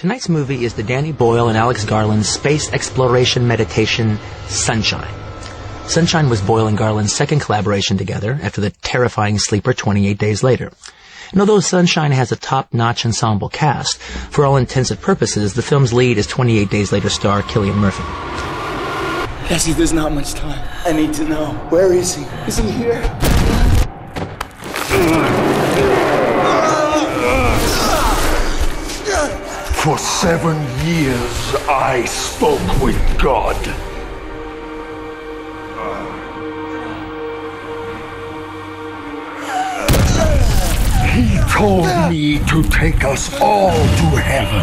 Tonight's movie is the Danny Boyle and Alex Garland space exploration meditation Sunshine. Sunshine was Boyle and Garland's second collaboration together after the terrifying Sleeper 28 days later. And although Sunshine has a top-notch ensemble cast, for all intents and purposes, the film's lead is 28 Days Later star Cillian Murphy. Jesse, there's not much time. I need to know. Where is he? Is he here? For seven years, I spoke with God. He told me to take us all to heaven.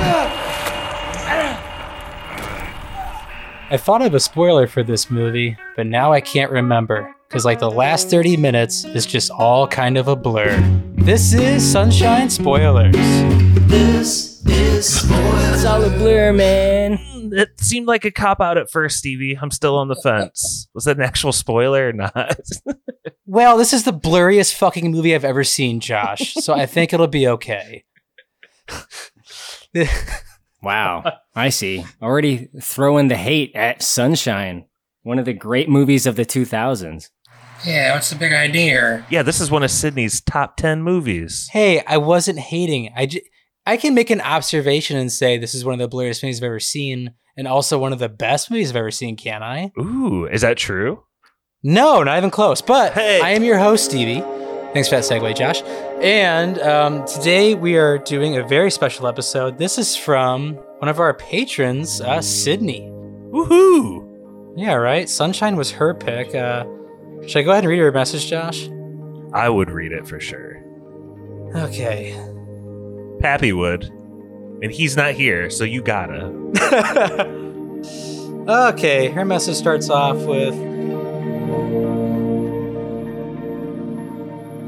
I thought of a spoiler for this movie, but now I can't remember because like the last 30 minutes is just all kind of a blur. This is Sunshine Spoilers. This is spoilers. It's all a blur, man. It seemed like a cop out at first, Stevie. I'm still on the fence. Was that an actual spoiler or not? Well, this is the blurriest fucking movie I've ever seen, Josh, so I think it'll be okay. Wow. I see. Already throwing the hate at Sunshine, one of the great movies of the 2000s. Yeah, what's the big idea yeah, this is one of Sydney's top 10 movies. Hey, I wasn't hating. I, j- I can make an observation and say this is one of the blurriest movies I've ever seen, and also one of the best movies I've ever seen, can I? Ooh, is that true? No, not even close. But Hey. I am your host, Stevie. Thanks for that segue, Josh. And um, today we are doing a very special episode. This is from one of our patrons, uh, Sydney. Woohoo! Yeah, right. Sunshine was her pick. Uh, should I go ahead and read her message, Josh? I would read it for sure. Okay. Pappy would. And he's not here, so you gotta. Okay, her message starts off with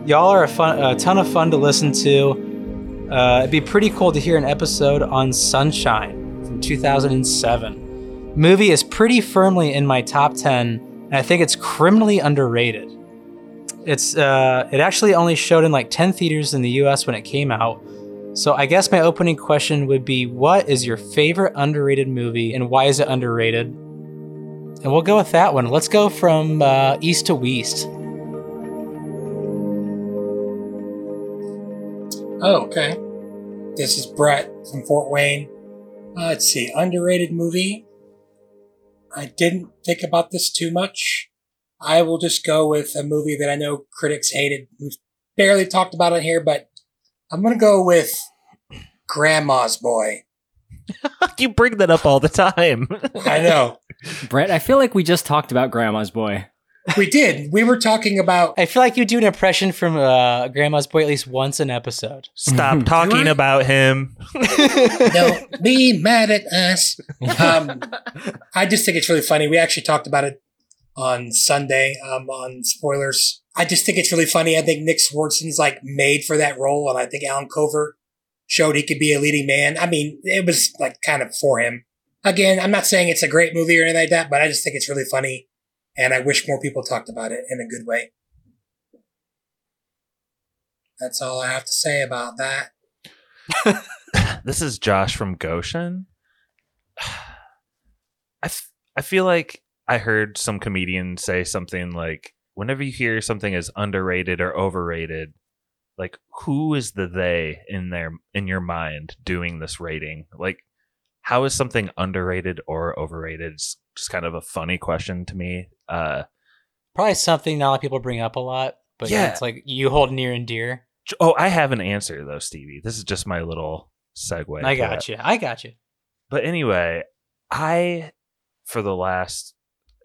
Y'all are a, fun, a ton of fun to listen to. Uh, it'd be pretty cool to hear an episode on Sunshine from 2007. Movie is pretty firmly in my top 10, and I think it's criminally underrated. It's uh, it actually only showed in like 10 theaters in the U.S. when it came out. So I guess my opening question would be, what is your favorite underrated movie, and why is it underrated? And we'll go with that one. Let's go from uh, east to west. Oh, okay. This is Brett from Fort Wayne. Uh, let's see, underrated movie. I didn't think about this too much. I will just go with a movie that I know critics hated. We've barely talked about it here, but I'm gonna go with Grandma's Boy. you bring that up all the time. I know. Brett, I feel like we just talked about Grandma's Boy. We did. We were talking about I feel like you do an impression from uh, Grandma's Boy at least once an episode. Stop talking about him. Don't be mad at us. Um, I just think it's really funny. We actually talked about it on Sunday um, on spoilers. I just think it's really funny. I think Nick Swardson's like made for that role, and I think Allen Covert showed he could be a leading man. I mean, it was like kind of for him. Again, I'm not saying it's a great movie or anything like that, but I just think it's really funny, and I wish more people talked about it in a good way. That's all I have to say about that. this is Josh from Goshen. I, f- I feel like I heard some comedian say something like, whenever you hear something as underrated or overrated, like who is the they in their in your mind doing this rating? Like, how is something underrated or overrated? It's just kind of a funny question to me. Uh, Probably something not a lot of people bring up a lot, but yeah, Yeah. it's like you hold near and dear. oh, I have an answer though, Stevie. This is just my little segue. I got that. you. I got you. But anyway, I for the last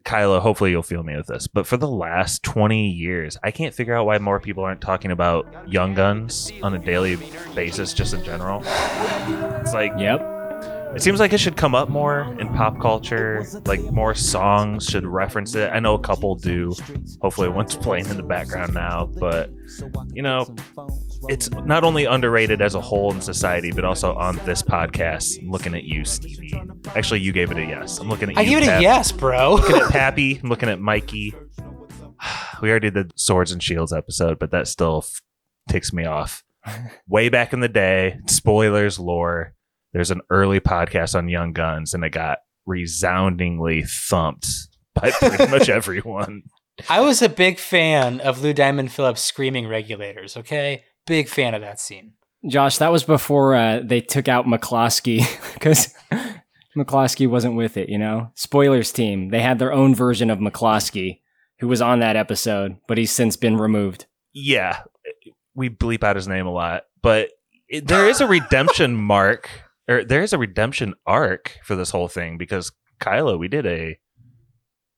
Kylo, hopefully you'll feel me with this, but for the last 20 years, I can't figure out why more people aren't talking about Young Guns on a daily basis, just in general. It's like, Yep. it seems like it should come up more in pop culture. Like, more songs should reference it. I know a couple do. Hopefully, one's playing in the background now, but you know, it's not only underrated as a whole in society, but also on this podcast. I'm looking at you, Stevie. Actually, you gave it a yes. I'm looking at you. I give it a yes, bro. looking at Pappy. I'm looking at Mikey. We already did the Swords and Shields episode, but that still f- ticks me off. Way back in the day, spoilers, lore. there's an early podcast on Young Guns, and it got resoundingly thumped by pretty much everyone. I was a big fan of Lou Diamond Phillips screaming regulators, okay? Big fan of that scene. Josh, that was before uh, they took out McCloskey because McCloskey wasn't with it, you know? Spoilers team, they had their own version of McCloskey who was on that episode, but he's since been removed. Yeah, we bleep out his name a lot, but it, there is a redemption mark, or there is a redemption arc for this whole thing because Kylo, we did a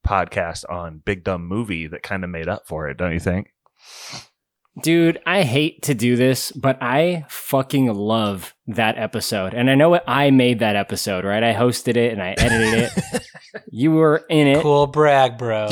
podcast on Big Dumb Movie that kind of made up for it, don't you think? Dude, I hate to do this, but I fucking love that episode. And I know what I made that episode, right? I hosted it and I edited it. you were in it. Cool brag, bro.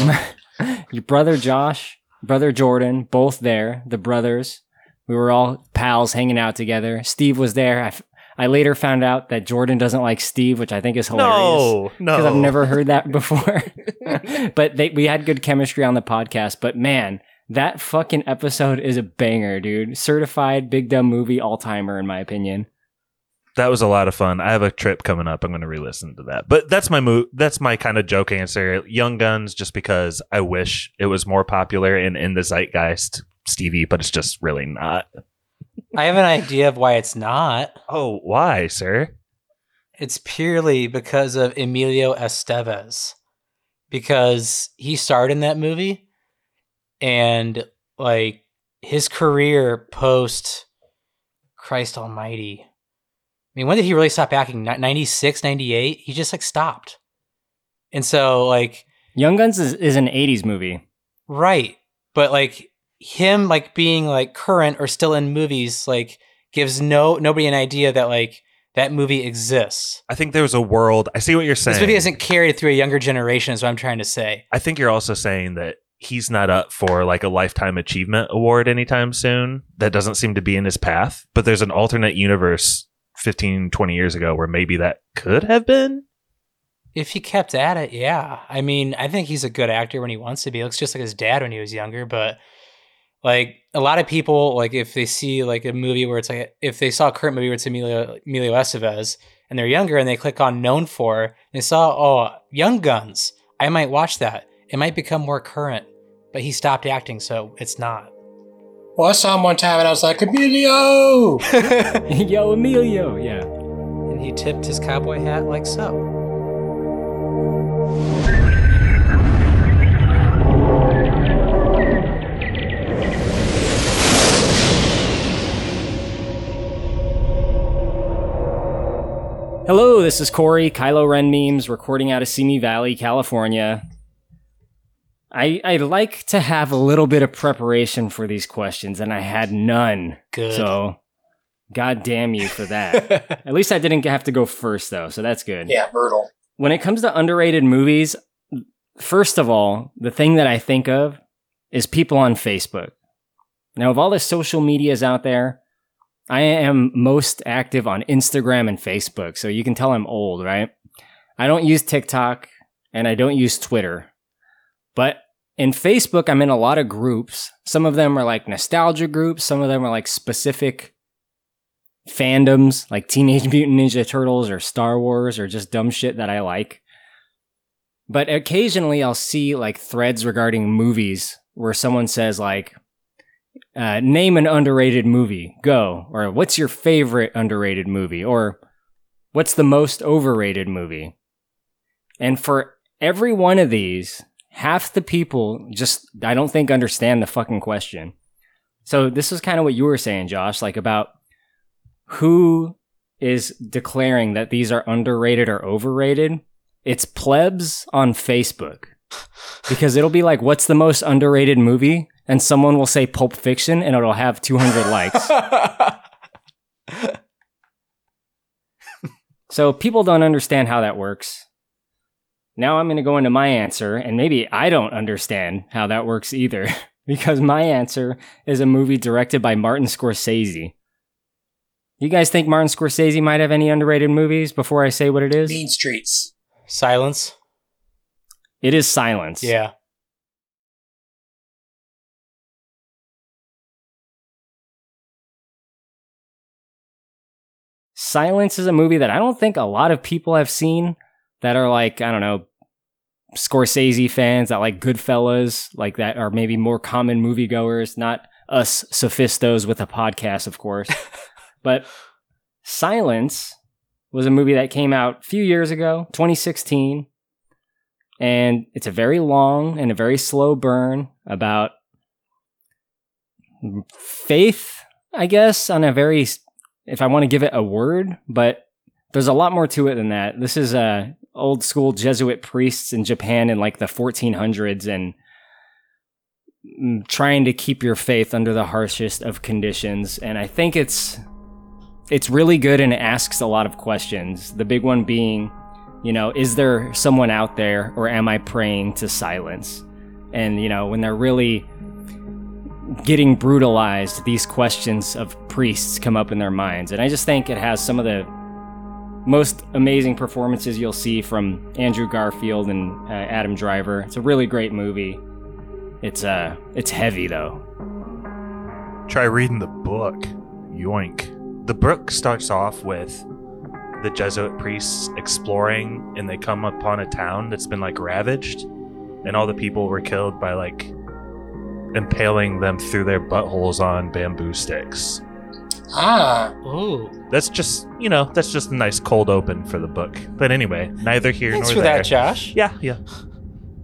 Your brother Josh, brother Jordan, both there. The brothers. We were all pals hanging out together. Steve was there. I, f- I later found out that Jordan doesn't like Steve, which I think is hilarious. No, no. Because I've never heard that before. but they, we had good chemistry on the podcast. But man, that fucking episode is a banger, dude. Certified big dumb movie all timer, in my opinion. That was a lot of fun. I have a trip coming up. I'm going to re-listen to that. But that's my move. That's my kind of joke answer. Young Guns, just because I wish it was more popular and in the zeitgeist, Stevie, but it's just really not. I have an idea of why it's not. Oh, why, sir? It's purely because of Emilio Estevez. Because he starred in that movie and like his career post Christ almighty. I mean, when did he really stop acting? Ni- 96, 98? He just like stopped. And so like Young Guns is, is an 80s movie. Right. But like him like being like current or still in movies like gives no nobody an idea that like that movie exists. I think there's a world. I see what you're saying. This movie isn't carried through a younger generation is what I'm trying to say. I think you're also saying that he's not up for like a lifetime achievement award anytime soon. That doesn't seem to be in his path. But there's an alternate universe 15, 20 years ago where maybe that could have been. If he kept at it, yeah. I mean, I think he's a good actor when he wants to be. He looks just like his dad when he was younger, but like a lot of people, like if they see like a movie where it's like if they saw a current movie where it's Emilio Emilio Estevez and they're younger and they click on known for, and they saw oh Young Guns, I might watch that. It might become more current, but he stopped acting, so it's not. Well, I saw him one time and I was like, Emilio! Yo, Emilio. Yeah. And he tipped his cowboy hat like so. Hello, this is Corey, Kylo Ren memes, recording out of Simi Valley, California. I I like to have a little bit of preparation for these questions, and I had none. Good. So, god damn you for that. At least I didn't have to go first, though, so that's good. Yeah, brutal. When it comes to underrated movies, first of all, the thing that I think of is people on Facebook. Now, of all the social medias out there, I am most active on Instagram and Facebook, so you can tell I'm old, right? I don't use TikTok and I don't use Twitter. But in Facebook, I'm in a lot of groups. Some of them are like nostalgia groups, some of them are like specific fandoms, like Teenage Mutant Ninja Turtles or Star Wars or just dumb shit that I like. But occasionally I'll see like threads regarding movies where someone says like, uh, name an underrated movie, go. Or what's your favorite underrated movie? Or what's the most overrated movie? And for every one of these, half the people just, I don't think, understand the fucking question. So this is kind of what you were saying, Josh, like about who is declaring that these are underrated or overrated. It's plebs on Facebook. Because it'll be like, what's the most underrated movie? And someone will say Pulp Fiction and it'll have 200 likes. So people don't understand how that works. Now I'm going to go into my answer, and maybe I don't understand how that works either, because my answer is a movie directed by Martin Scorsese. You guys think Martin Scorsese might have any underrated movies before I say what it is? Mean Streets. Silence. It is Silence. Yeah. Silence is a movie that I don't think a lot of people have seen that are like, I don't know, Scorsese fans that like Goodfellas, like that are maybe more common moviegoers, not us sophistos with a podcast, of course. but Silence was a movie that came out a few years ago, 2016. And it's a very long and a very slow burn about faith, I guess, on a very, if I want to give it a word, but there's a lot more to it than that. This is uh, old school Jesuit priests in Japan in like the 1400s and mm, trying to keep your faith under the harshest of conditions. And I think it's it's really good and it asks a lot of questions. The big one being, you know, is there someone out there or am I praying to silence? And you know, when they're really getting brutalized, these questions of priests come up in their minds. And I just think it has some of the most amazing performances you'll see from Andrew Garfield and uh, Adam Driver. It's a really great movie. It's uh it's heavy though. Try reading the book. Yoink. The book starts off with the Jesuit priests exploring and they come upon a town that's been like ravaged and all the people were killed by like impaling them through their buttholes on bamboo sticks. Ah, Ooh. That's just, you know, that's just a nice cold open for the book. But anyway, neither here Thanks nor for there. that, Josh. Yeah, yeah.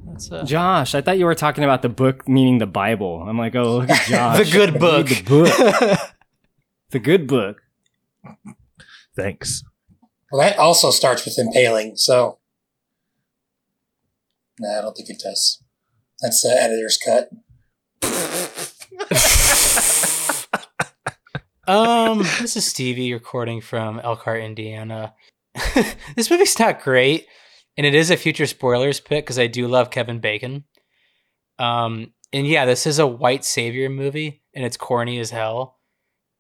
That's, uh, Josh, I thought you were talking about the book meaning the Bible. I'm like, oh, look at Josh. the good book. The book. the good book. Thanks. well, that also starts with impaling. So, no, I don't think it does. That's the editor's cut. um, this is Stevie recording from Elkhart, Indiana. this movie's not great, and it is a future spoilers pick because I do love Kevin Bacon. Um, and yeah, this is a white savior movie, and it's corny as hell.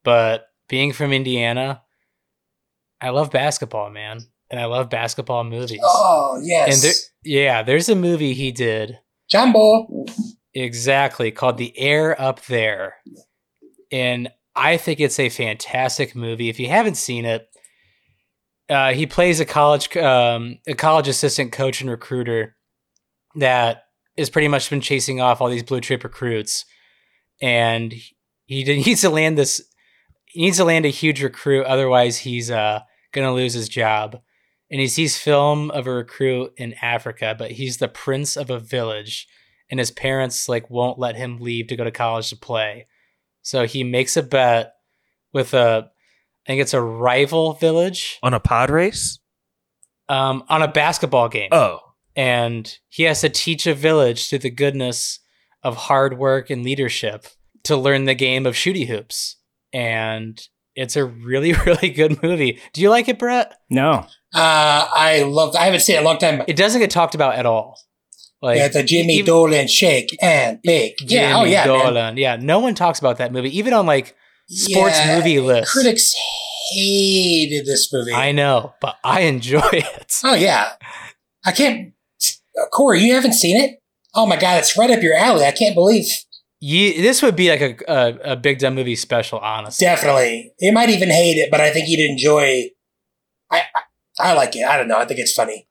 But being from Indiana, I love basketball, man, and I love basketball movies. Oh yes, And there, yeah, there's a movie he did Jumbo. Exactly, called The Air Up There. And I think it's a fantastic movie. If you haven't seen it, uh, he plays a college um, a college assistant coach and recruiter that has pretty much been chasing off all these blue chip recruits, and he d- needs to land this. He needs to land a huge recruit, otherwise he's uh, gonna lose his job. And he sees film of a recruit in Africa, but he's the prince of a village and his parents like won't let him leave to go to college to play. So he makes a bet with a I think it's a rival village On a pod race? um, on a basketball game. Oh. And he has to teach a village through the goodness of hard work and leadership to learn the game of shooty hoops. And it's a really, really good movie. Do you like it, Brett? No. Uh, I love. I haven't seen it in a long time. It doesn't get talked about at all. Like yeah, the Jimmy even- Dolan shake and bake. Yeah, oh Jimmy yeah, man. Dolan. Yeah, no one talks about that movie, even on like sports Yeah, movie lists. Critics hated this movie. I know, but I enjoy it. oh yeah, I can't. Corey, you haven't seen it? Oh my god, it's right up your alley. I can't believe. You, this would be like a, a a big dumb movie special, honestly. Definitely, you might even hate it, but I think you'd enjoy. I I, I like it. I don't know. I think it's funny.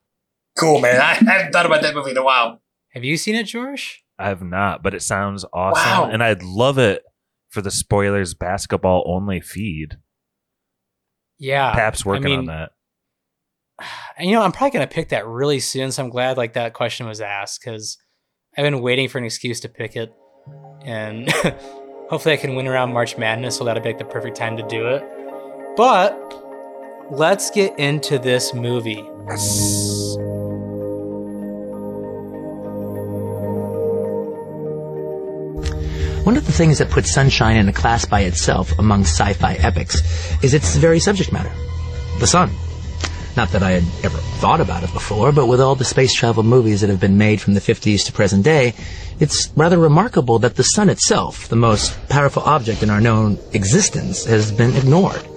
Cool, man. I, I haven't thought about that movie in a while. Have you seen it, George? I have not, but it sounds awesome. Wow. And I'd love it for the spoilers basketball only feed. Yeah, Pap's working I mean, on that. And you know, I'm probably gonna pick that really soon. So I'm glad like that question was asked because I've been waiting for an excuse to pick it, and hopefully I can win around March Madness. So that'll be like the perfect time to do it. But let's get into this movie. One of the things that puts Sunshine in a class by itself among sci fi epics is its very subject matter the sun. Not that I had ever thought about it before, but with all the space travel movies that have been made from the 50s to present day, it's rather remarkable that the sun itself, the most powerful object in our known existence, has been ignored.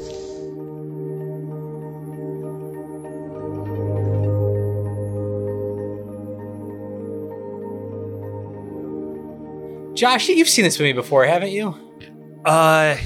Josh, you've seen this movie before, haven't you? Uh,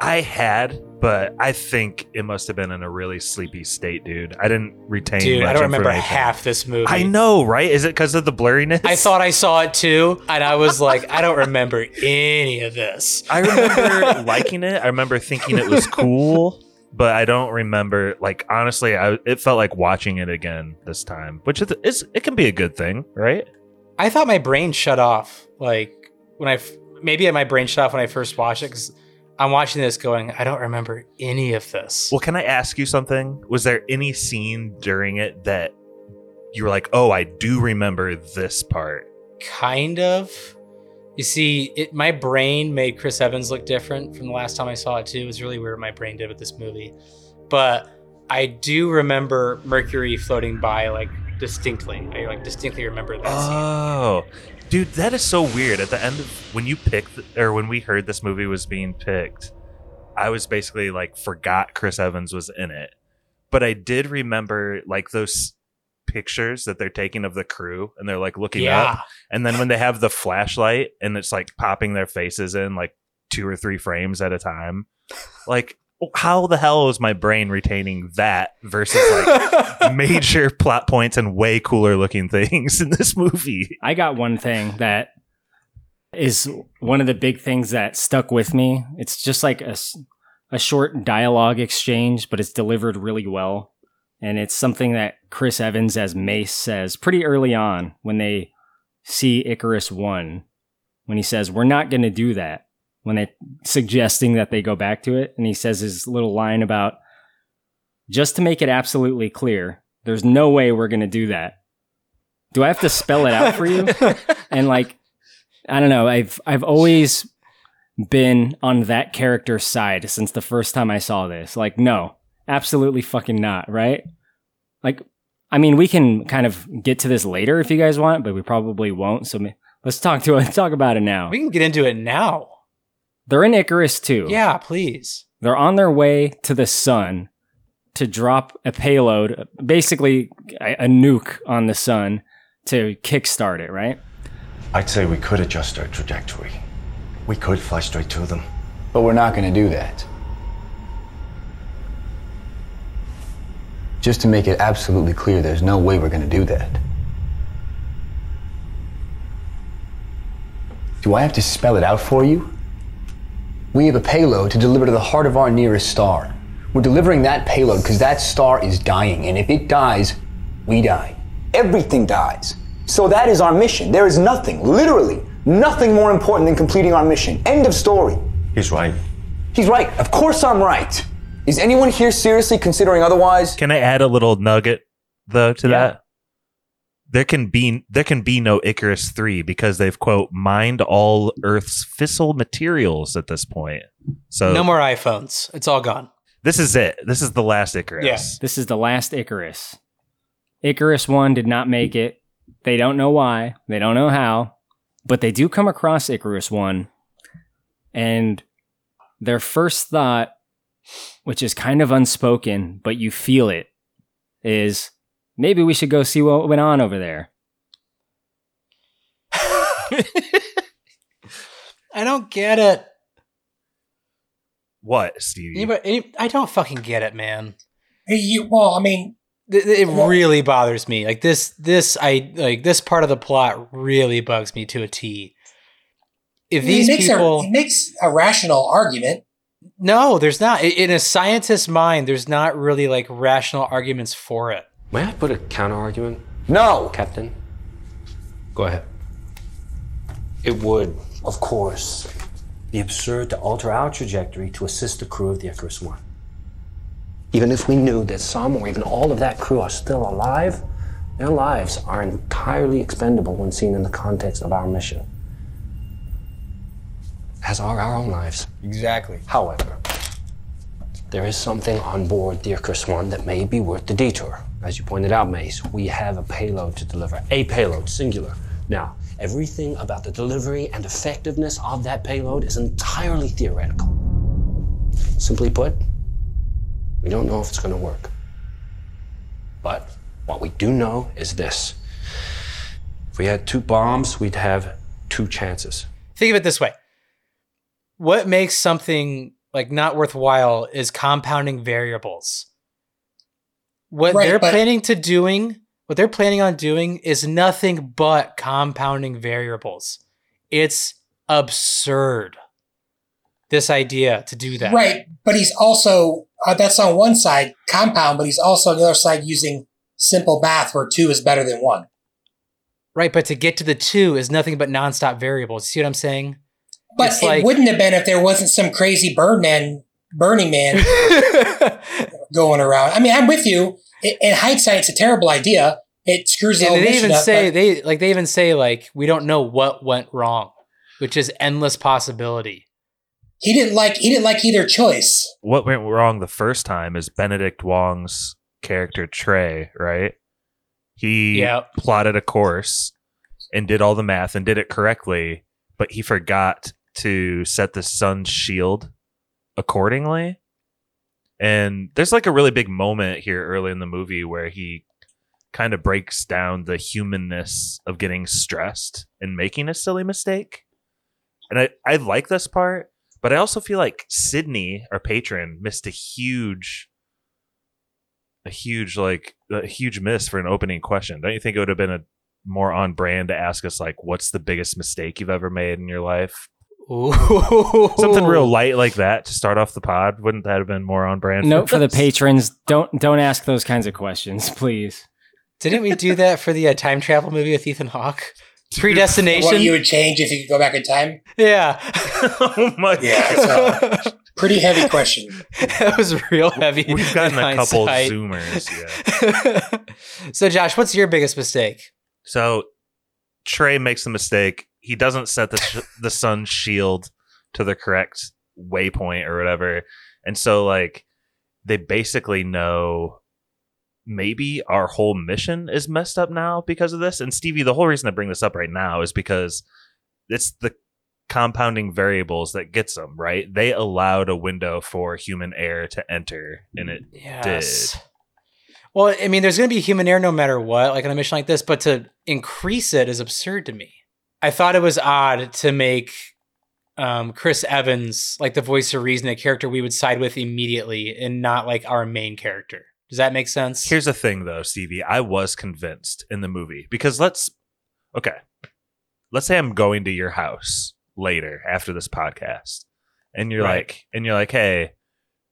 I had, but I think it must have been in a really sleepy state, dude. I didn't retain. Dude, I don't remember half this movie. I know, right? Is it because of the blurriness? I thought I saw it too, and I was like, I don't remember any of this. I remember liking it. I remember thinking it was cool, but I don't remember. Like honestly, I it felt like watching it again this time, which is, is it can be a good thing, right? I thought my brain shut off. Like when I maybe my brain shut off when I first watched it because I'm watching this going, I don't remember any of this. Well, can I ask you something? Was there any scene during it that you were like, "Oh, I do remember this part"? kind of. You see, it my brain made Chris Evans look different from the last time I saw it too. It was really weird what my brain did with this movie. But I do remember Mercury floating by like distinctly. I like distinctly remember that scene. Oh. Dude, that is so weird. At the end of when you picked or when we heard this movie was being picked, I was basically like forgot Chris Evans was in it. But I did remember like those pictures that they're taking of the crew and they're like looking Yeah. up and then when they have the flashlight and it's like popping their faces in like two or three frames at a time. Like how the hell is my brain retaining that versus like major plot points and way cooler looking things in this movie? I got one thing that is one of the big things that stuck with me. It's just like a, a short dialogue exchange, but it's delivered really well. And it's something that Chris Evans as Mace says pretty early on when they see Icarus 1, when he says, We're not going to do that. When they suggesting that they go back to it. And he says his little line about, just to make it absolutely clear, there's no way we're going to do that. Do I have to spell it out for you? and like I don't know, I've I've always been on that character's side since the first time I saw this. Like no, absolutely fucking not, right? Like I mean, we can kind of get to this later if you guys want, but we probably won't. So let's talk to it. Talk about it now. We can get into it now. They're in Icarus too. Yeah, please. They're on their way to the sun to drop a payload, basically a, a nuke on the sun to kickstart it, right? I'd say we could adjust our trajectory. We could fly straight to them. But we're not going to do that. Just to make it absolutely clear, there's no way we're going to do that. Do I have to spell it out for you? We have a payload to deliver to the heart of our nearest star. We're delivering that payload because that star is dying, and if it dies, we die. Everything dies. So that is our mission. There is nothing, literally, nothing more important than completing our mission. End of story. He's right. He's right. Of course I'm right. Is anyone here seriously considering otherwise? Can I add a little nugget though to Yeah. that? There can be there can be no Icarus 3 because they've quote mined all Earth's fissile materials at this point. So No more iPhones. It's all gone. This is it. This is the last Icarus. Yeah. This is the last Icarus. Icarus 1 did not make it. They don't know why. They don't know how. But they do come across Icarus 1. And their first thought, which is kind of unspoken, but you feel it, is maybe we should go see what went on over there. I don't get it. What, Stevie? Anybody, any, I don't fucking get it, man. Hey, you, well, I mean, Th- th- It Well- really bothers me. Like this, this I like this part of the plot really bugs me to a T. If these he makes people, a, he makes a rational argument. no, there's not. In a scientist's mind, there's not really like rational arguments for it. May I put a counter argument, No. Captain? Go ahead. It would, of course, be absurd to alter our trajectory to assist the crew of the Icarus One. Even if we knew that some or even all of that crew are still alive, their lives are entirely expendable when seen in the context of our mission. As are our own lives. Exactly. However, there is something on board the Icarus One that may be worth the detour. As you pointed out, Mace, we have a payload to deliver. A payload, singular. Now, everything about the delivery and effectiveness of that payload is entirely theoretical. Simply put, we don't know if it's going to work. But what we do know is this. If we had two bombs, we'd have two chances. Think of it this way: What makes something like not worthwhile is compounding variables. What Right, they're but- planning to doing, what they're planning on doing is nothing but compounding variables. It's absurd. This idea to do that. Right, but he's also uh, that's on one side compound, but he's also on the other side using simple math where two is better than one. Right, but to get to the two is nothing but nonstop variables. See what I'm saying? But It's it like- wouldn't have been if there wasn't some crazy Birdman, Burning Man going around. I mean, I'm with you. In hindsight, it's a terrible idea. It screws the And whole they even up, say but they like they even say like we don't know what went wrong, which is endless possibility. he didn't like he didn't like either choice. What went wrong the first time is Benedict Wong's character Trey, right? He Yep. plotted a course and did all the math and did it correctly, but he forgot to set the sun's shield accordingly. And there's like a really big moment here early in the movie where he kind of breaks down the humanness of getting stressed and making a silly mistake. And I, I like this part, but I also feel like Sydney, our patron, missed a huge a huge like a huge miss for an opening question. Don't you think it would have been a more on brand to ask us like what's the biggest mistake you've ever made in your life? Something real light like that to start off the pod. Wouldn't that have been more on brand? Note for the patrons: don't don't ask those kinds of questions, please. Didn't we do that for the uh, time travel movie with Ethan Hawke? Predestination. What you would change if you could go back in time? yeah, oh my Yeah, it's a pretty heavy question. that was real heavy. We've gotten in a couple hindsight. zoomers, yeah. so, Josh, what's your biggest mistake? So Trey makes the mistake. He doesn't set the sh- the sun's shield to the correct waypoint or whatever, and so like they basically know maybe our whole mission is messed up now because of this. And Stevie, the whole reason I bring this up right now is because it's the compounding variables that gets them right. They allowed a window for human air to enter, and it Yes. did. Well, I mean, there's going to be human air no matter what, like on a mission like this, but to increase it is absurd to me. I thought it was odd to make um, Chris Evans like the voice of reason, a character we would side with immediately, and not like our main character. Does that make sense? Here's the thing, though, Stevie. I was convinced in the movie because let's, okay, let's say I'm going to your house later after this podcast, and you're Right. like, and you're like, hey,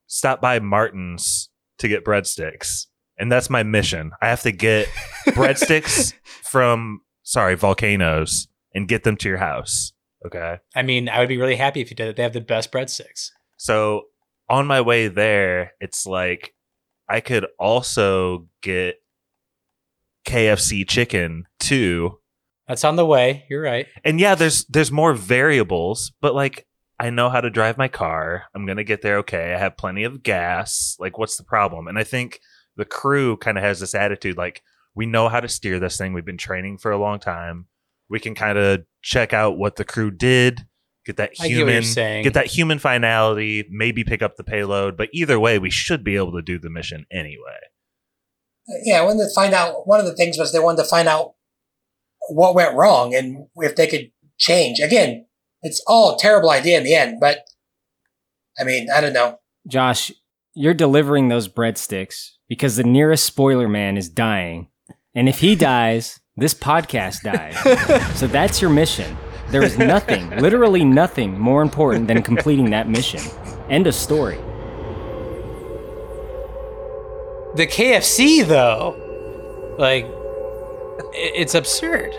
stop by Martin's to get breadsticks, and that's my mission. I have to get breadsticks from, sorry, volcanoes, and get them to your house. Okay. I mean, I would be really happy if you did it. They have the best breadsticks. So on my way there, it's like I could also get KFC chicken too. That's on the way. You're right. And yeah, there's there's more variables, but like I know how to drive my car. I'm going to get there okay. I have plenty of gas. Like what's the problem? And I think the crew kind of has this attitude like we know how to steer this thing. We've been training for a long time. We can kind of check out what the crew did, get that I get what you're human saying. get that human finality, maybe pick up the payload, but either way we should be able to do the mission anyway. Yeah, I wanted to find out. One of the things was they wanted to find out what went wrong and if they could change. Again, it's all a terrible idea in the end, but I mean, I don't know. Josh, you're delivering those breadsticks because the nearest spoiler man is dying. And if he dies, this podcast died. so that's your mission. There is nothing, literally nothing, more important than completing that mission. End of story. The KFC though, like it's absurd.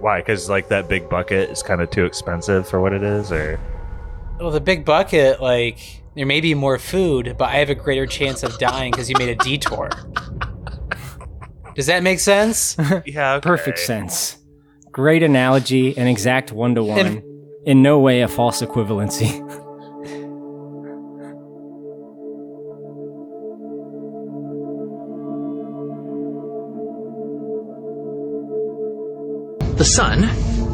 Why? Cuz like that big bucket is kind of too expensive for what it is or Well, the big bucket, like there may be more food, but I have a greater chance of dying because you made a detour. Does that make sense? Yeah, Perfect sense. Great analogy, an exact one to one. In no way a false equivalency. The sun,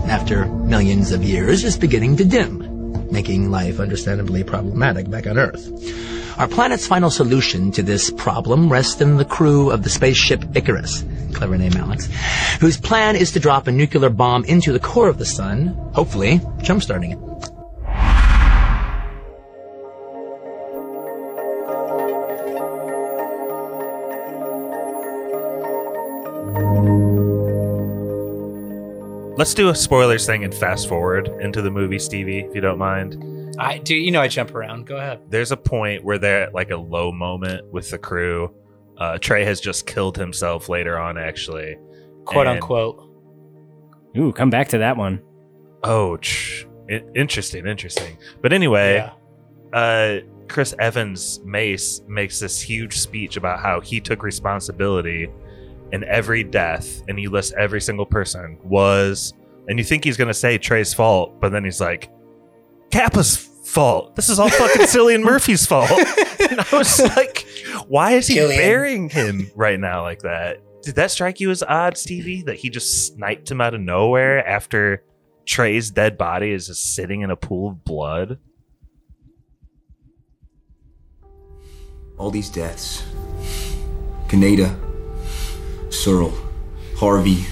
after millions of years, is beginning to dim, making life understandably problematic back on Earth. Our planet's final solution to this problem rests in the crew of the spaceship Icarus, clever name Alex, whose plan is to drop a nuclear bomb into the core of the sun, hopefully jumpstarting it. Let's do a spoilers thing and fast forward into the movie, Stevie, if you don't mind. I do. You know, I jump around. Go ahead. There's a point where they're at like a low moment with the crew. Uh, Trey has just killed himself later on, actually. Quote And- unquote. Ooh, come back to that one. Oh, ch- I- interesting, interesting. But anyway, uh, Chris Evans Mace makes this huge speech about how he took responsibility in every death, and he lists every single person was. And you think he's gonna say Trey's fault, but then he's like, Capa's fault. This is all fucking Cillian Murphy's fault. and I was like, why is he Cillian. burying him right now like that? Did that strike you as odd, Stevie? That he just sniped him out of nowhere after Trey's dead body is just sitting in a pool of blood? All these deaths. Kaneda, Searle, Harvey,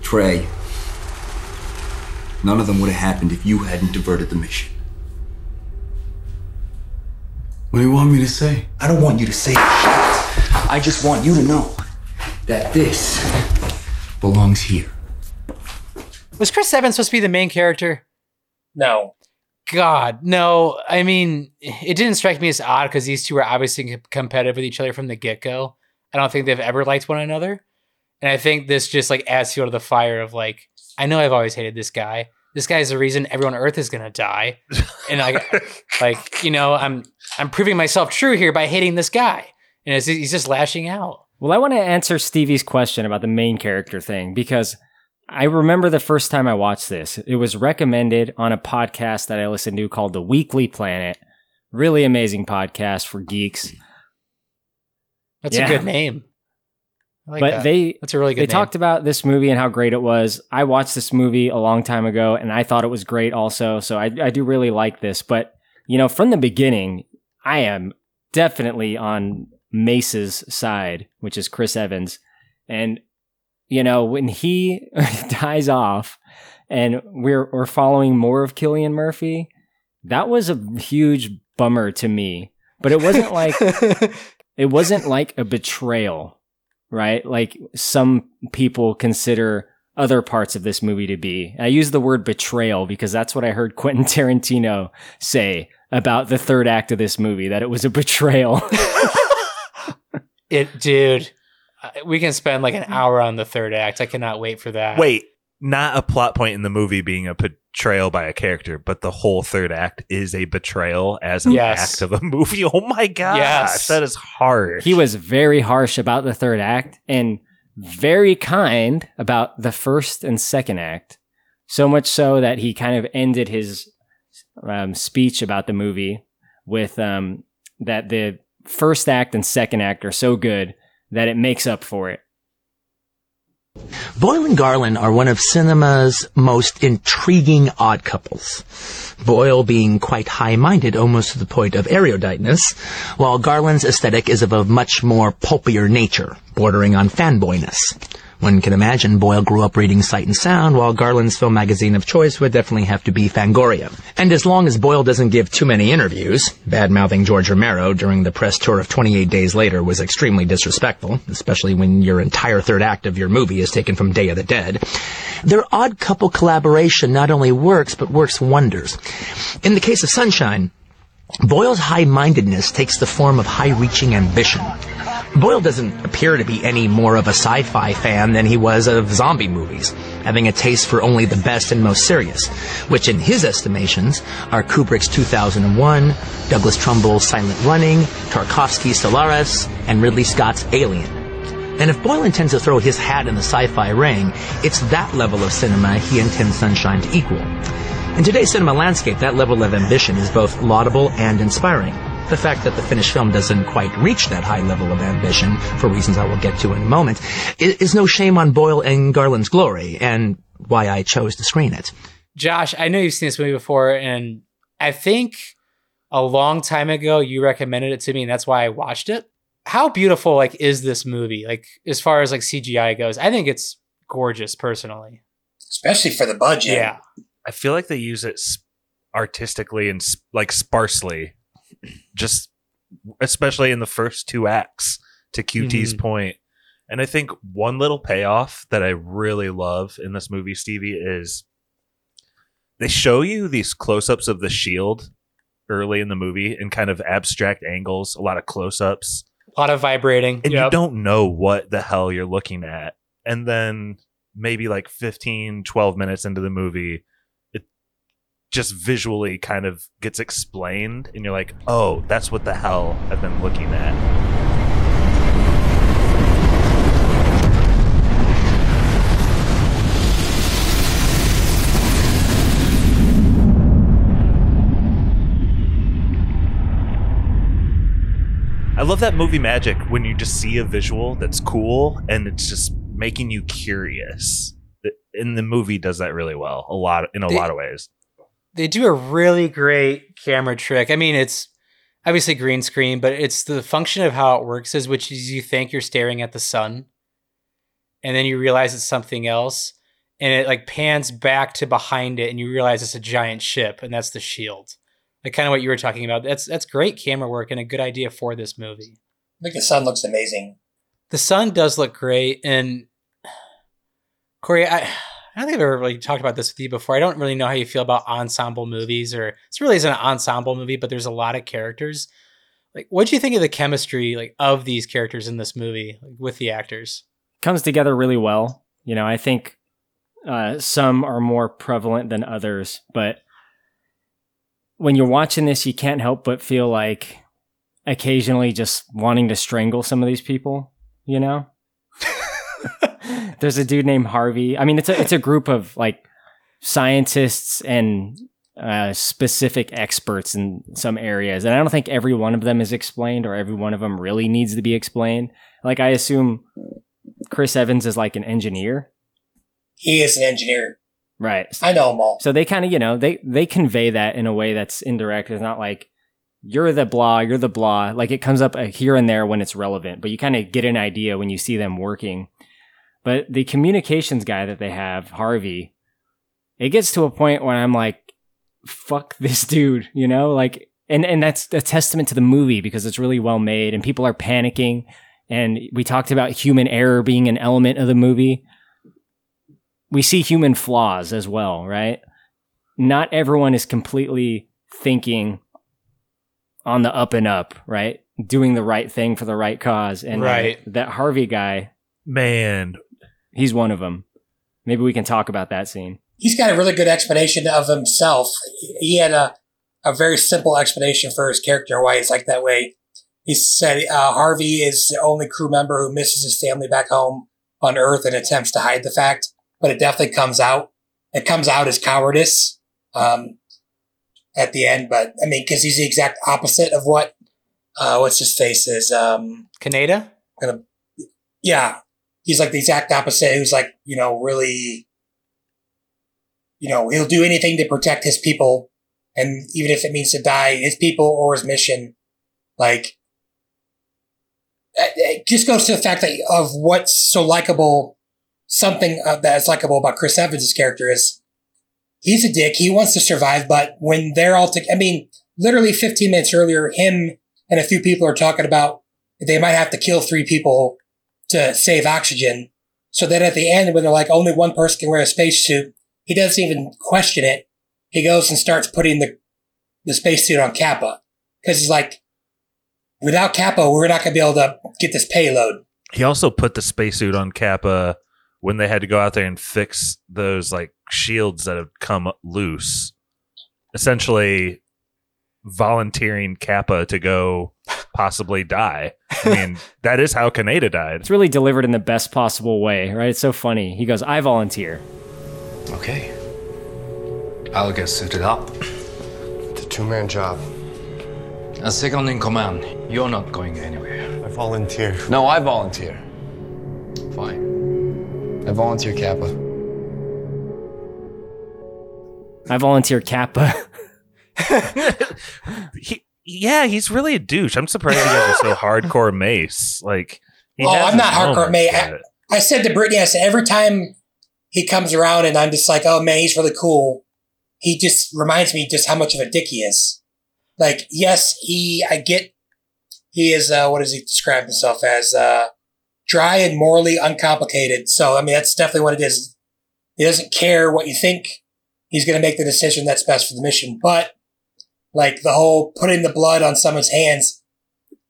Trey. None of them would have happened if you hadn't diverted the mission. What do you want me to say? I don't want you to say shit. I just want you to know that this belongs here. Was Chris Evans supposed to be the main character? No. God, no. I mean, it didn't strike me as odd because these two were obviously competitive with each other from the get go. I don't think they've ever liked one another. And I think this just like adds fuel to the fire of like, I know I've always hated this guy. This guy is the reason everyone on Earth is gonna die. And like, like you know, I'm I'm proving myself true here by hating this guy. And it's, he's just lashing out. Well, I want to answer Stevie's question about the main character thing because I remember the first time I watched this. It was recommended on a podcast that I listened to called The Weekly Planet. Really amazing podcast for geeks. That's Yeah. a good name. Like but that. they that's a really good they name. talked about this movie and how great it was. I watched this movie a long time ago and I thought it was great also. So I, I do really like this. But, you know, from the beginning, I am definitely on Mace's side, which is Chris Evans. And, you know, when he dies off and we're, we're following more of Cillian Murphy, that was a huge bummer to me. But it wasn't like it wasn't like a betrayal, right? Like some people consider other parts of this movie to be. I use the word betrayal because that's what I heard Quentin Tarantino say about the third act of this movie that it was a betrayal. It, dude, uh, we can spend like an hour on the third act. I cannot wait for that. Wait, not a plot point in the movie being a betrayal by a character, but the whole third act is a betrayal as an Yes. act of a movie. Oh my gosh, Yes. that is harsh. he was very harsh about the third act and very kind about the first and second act. So much so that he kind of ended his um, speech about the movie with um, that the first act and second act are so good that it makes up for it. Boyle and Garland are one of cinema's most intriguing odd couples. Boyle being quite high-minded almost to the point of eruditeness, while Garland's aesthetic is of a much more pulpier nature, bordering on fanboyness. One can imagine Boyle grew up reading Sight and Sound, while Garland's film magazine of choice would definitely have to be Fangoria. And as long as Boyle doesn't give too many interviews, bad-mouthing George Romero during the press tour of 28 Days Later was extremely disrespectful, especially when your entire third act of your movie is taken from Day of the Dead. Their odd couple collaboration not only works, but works wonders. In the case of Sunshine, Boyle's high-mindedness takes the form of high-reaching ambition. Boyle doesn't appear to be any more of a sci-fi fan than he was of zombie movies, having a taste for only the best and most serious, which in his estimations are Kubrick's 2001, Douglas Trumbull's Silent Running, Tarkovsky's Solaris, and Ridley Scott's Alien. And if Boyle intends to throw his hat in the sci-fi ring, it's that level of cinema he intends Sunshine to equal. In today's cinema landscape, that level of ambition is both laudable and inspiring. The fact that the finished film doesn't quite reach that high level of ambition, for reasons I will get to in a moment, is no shame on Boyle and Garland's glory, and why I chose to screen it. Josh, I know you've seen this movie before, and I think a long time ago you recommended it to me, and that's why I watched it. How beautiful like is this movie? Like as far as like CGI goes, I think it's gorgeous personally. Especially for the budget. Yeah. I feel like they use it s- artistically and like sparsely, just especially in the first two acts. To QT's Mhm. point, And I think one little payoff that I really love in this movie, Stevie, is they show you these close ups of the shield early in the movie in kind of abstract angles, a lot of close ups. A lot of vibrating. And you don't know what the hell you're looking at. And then maybe like 15, 12 minutes into the movie, just visually kind of gets explained. And you're like, oh, that's what the hell I've been looking at. I love that movie magic when you just see a visual that's cool and it's just making you curious. In the movie does that really well, a lot in a They- lot of ways. They do a really great camera trick. I mean, it's obviously green screen, but it's the function of how it works is which is you think you're staring at the sun and then you realize it's something else and it like pans back to behind it and you realize it's a giant ship and that's the shield. Like kind of what you were talking about. That's that's great camera work and a good idea for this movie. I think the sun looks amazing. The sun does look great, and Corey, I, I don't think I've ever really talked about this with you before. I don't really know how you feel about ensemble movies, or it's really isn't an ensemble movie, but there's a lot of characters. Like, what do you think of the chemistry like of these characters in this movie, like, with the actors? comes together really well. You know, I think uh, some are more prevalent than others, but when you're watching this, you can't help but feel like occasionally just wanting to strangle some of these people. You know, there's a dude named Harvey. I mean, it's a it's a group of like scientists and uh, specific experts in some areas, and I don't think every one of them is explained, or every one of them really needs to be explained. Like, I assume Chris Evans is like an engineer, He is an engineer. right? I know them all. So they kind of, you know, they they convey that in a way that's indirect. It's not like you're the blah, you're the blah. Like it comes up uh, here and there when it's relevant, but you kind of get an idea when you see them working. But the communications guy that they have, Harvey, it gets to a point where I'm like, fuck this dude, you know, like, and and that's a testament to the movie because it's really well made and people are panicking. And we talked about human error being an element of the movie we see human flaws as well, right? Not everyone is completely thinking on the up and up, right? Doing the right thing for the right cause. And Right. that Harvey guy, Man, he's one of them. Maybe we can talk about that scene. He's got a really good explanation of himself. He had a, a very simple explanation for his character and why he's like that way. He said uh, Harvey is the only crew member who misses his family back home on Earth and attempts to hide the fact, but it definitely comes out. It comes out as cowardice um, at the end, but I mean, because he's the exact opposite of what uh, what's his face is. Um, Kaneda? gonna, yeah, he's like the exact opposite. Who's like, you know, really, you know, he'll do anything to protect his people, and even if it means to die, his people or his mission, like, it- just goes to the fact that of what's so likable. Something uh, that's likable about Chris Evans' character is he's a dick. He wants to survive, but when they're all together, I mean, literally 15 minutes earlier, him and a few people are talking about they might have to kill three people to save oxygen. So then at the end, when they're like, only one person can wear a spacesuit, he doesn't even question it. He goes and starts putting the, the spacesuit on Capa. Cause he's like, without Capa, we're not going to be able to get this payload. he also put the spacesuit on Capa when they had to go out there and fix those like shields that had come loose. Essentially, volunteering Capa to go possibly die. I mean, that is how Kaneda died. It's really delivered in the best possible way, right? It's so funny. He goes, I volunteer. Okay. I'll get suited up. It's a two man job. A second in command, you're not going anywhere. I volunteer. No, I volunteer. Fine. I volunteer Capa. I volunteer Capa. He, yeah, he's really a douche. I'm surprised you guys are so hardcore Mace. Like, he Oh, I'm not hardcore, moments, mate. I said to Brittany, I said, every time he comes around and I'm just like, oh man, he's really cool. He just reminds me just how much of a dick he is. Like, yes, he, I get, he is, uh, what does he describe himself as? Uh, dry and morally uncomplicated. So, I mean, that's definitely what it is. He doesn't care what you think. He's going to make the decision that's best for the mission. But like the whole putting the blood on someone's hands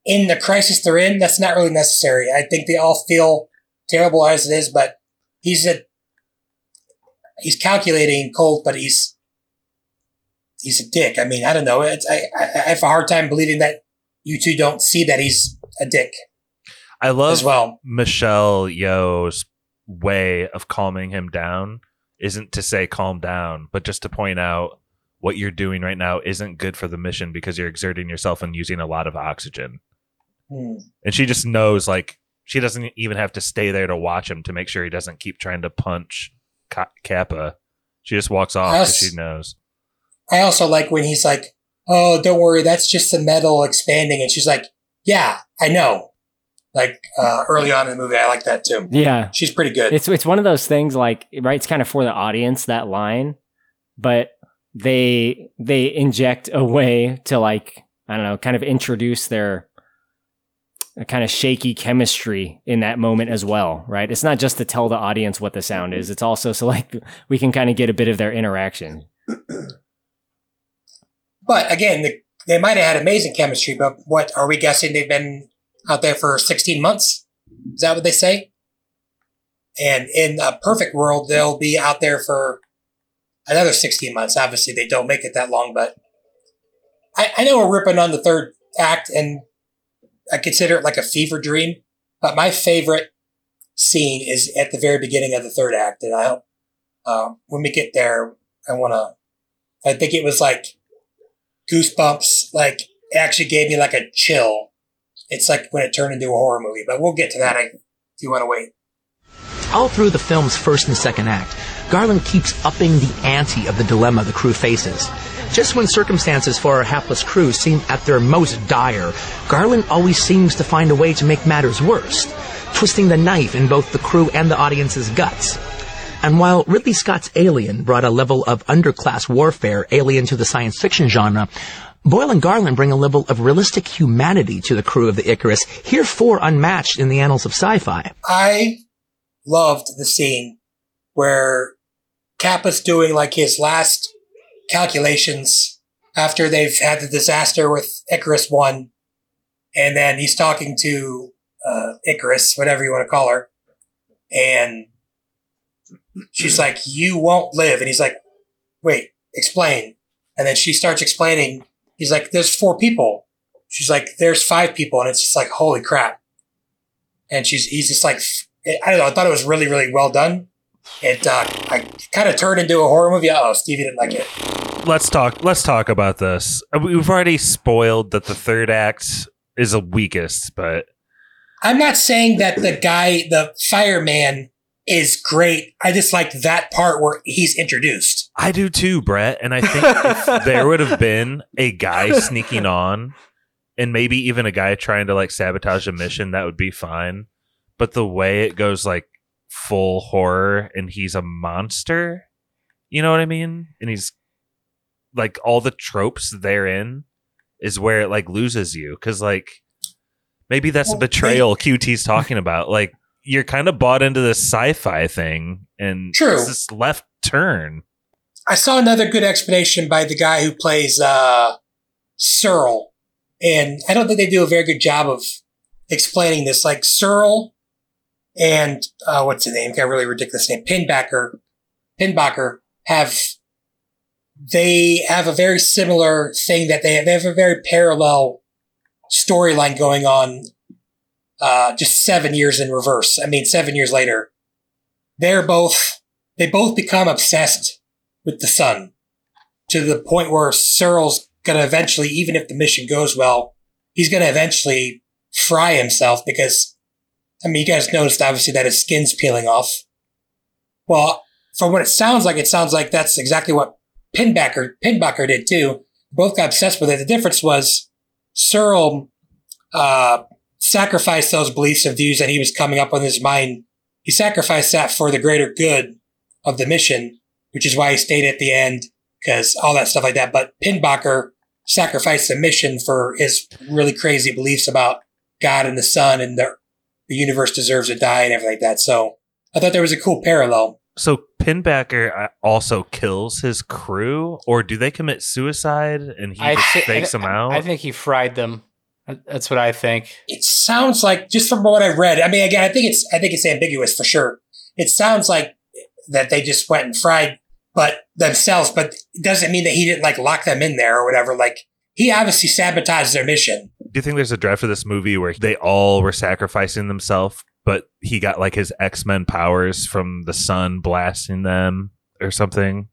in the crisis they're in, that's not really necessary. I think they all feel terrible as it is, but he's a, he's calculating cold, but he's, he's a dick. I mean, I don't know. It's, I, I I have a hard time believing that you two don't see that he's a dick. I love as well. Michelle Yeoh's way of calming him down isn't to say calm down, but just to point out what you're doing right now isn't good for the mission because you're exerting yourself and using a lot of oxygen. Hmm. And she just knows, like, she doesn't even have to stay there to watch him to make sure he doesn't keep trying to punch Ka- Capa. She just walks off because she knows. I also like when he's like, "Oh, don't worry, that's just the metal expanding," and she's like, "Yeah, I know." Like uh, early on in the movie, I like that too. Yeah. she's pretty good. It's it's one of those things like right. It's kind of for the audience that line, but they they inject a way to like I don't know, kind of introduce their kind of shaky chemistry in that moment as well, right? It's not just to tell the audience what the sound is; it's also so like we can kind of get a bit of their interaction. But again, the, they might have had amazing chemistry. But what are we guessing? They've been out there for 16 months. Is that what they say? And in a perfect world, they'll be out there for another 16 months. Obviously, they don't make it that long, but I, I know we're ripping on the third act, and I consider it like a fever dream. But my favorite scene is at the very beginning of the third act, and I hope uh, when we get there, I want to. I think it was like goosebumps. Like it actually gave me like a chill. It's like when it turned into a horror movie, but we'll get to that. If you want to wait. All through the film's first and second act, Garland keeps upping the ante of the dilemma the crew faces. Just when circumstances for our hapless crew seem at their most dire, Garland always seems to find a way to make matters worse, twisting the knife in both the crew and the audience's guts. And while Ridley Scott's Alien brought a level of underclass warfare alien to the science fiction genre, Boyle and Garland bring a level of realistic humanity to the crew of the Icarus, heretofore unmatched in the annals of sci-fi. I loved the scene where Capa's doing like his last calculations after they've had the disaster with Icarus One, and then he's talking to uh, Icarus, whatever you want to call her, and she's like, "You won't live," and he's like, "Wait, explain." And then she starts explaining. He's like, "There's four people." She's like, "There's five people," and it's just like, "Holy crap!" And she's he's just like, I don't know. I thought it was really really well done. It uh, I kind of turned into a horror movie. Oh, Stevie didn't like it. Let's talk. Let's talk about this. Uh, We've already spoiled that the third act is the weakest, but I'm not saying that the guy, the fireman, is great. I just like that part where he's introduced. I do too, Brett. And I think if there would have been a guy sneaking on and maybe even a guy trying to like sabotage a mission, that would be fine. But the way it goes like full horror and he's a monster, you know what I mean? And he's like all the tropes therein is where it like loses you. Cause like maybe that's the Well, betrayal QT's talking about. Like you're kind of bought into this sci-fi thing and True. it's this left turn. I saw another good explanation by the guy who plays uh, Searle, and I don't think they do a very good job of explaining this. Like Searle and uh, what's his name? Got a really ridiculous name. Pinbacker, Pinbacker have they have a very similar thing that they have, they have a very parallel storyline going on. Uh, just seven years in reverse. I mean, seven years later, they're both they both become obsessed with the sun to the point where Searle's gonna eventually, even if the mission goes well, he's gonna eventually fry himself because, I mean, you guys noticed obviously that his skin's peeling off. Well, from what it sounds like, it sounds like that's exactly what Pinbacker, Pinbacker did too. Both got obsessed with it. The difference was Searle, uh, sacrificed those beliefs and views that he was coming up with in his mind. He sacrificed that for the greater good of the mission, which is why he stayed at the end, because all that stuff like that. But Pinbacker sacrificed the mission for his really crazy beliefs about God and the sun and the the universe deserves to die and everything like that. So I thought there was a cool parallel. So Pinbacker uh, also kills his crew, or do they commit suicide and he I just thi- fakes them out? I think he fried them. That's what I think. It sounds like just from what I've read. I mean, again, I think it's I think it's ambiguous for sure. It sounds like that they just went and fried, but themselves. But it doesn't mean that he didn't like lock them in there or whatever. Like he obviously sabotaged their mission. do you think there's a draft of this movie where they all were sacrificing themselves, but he got like his X Men powers from the sun blasting them or something?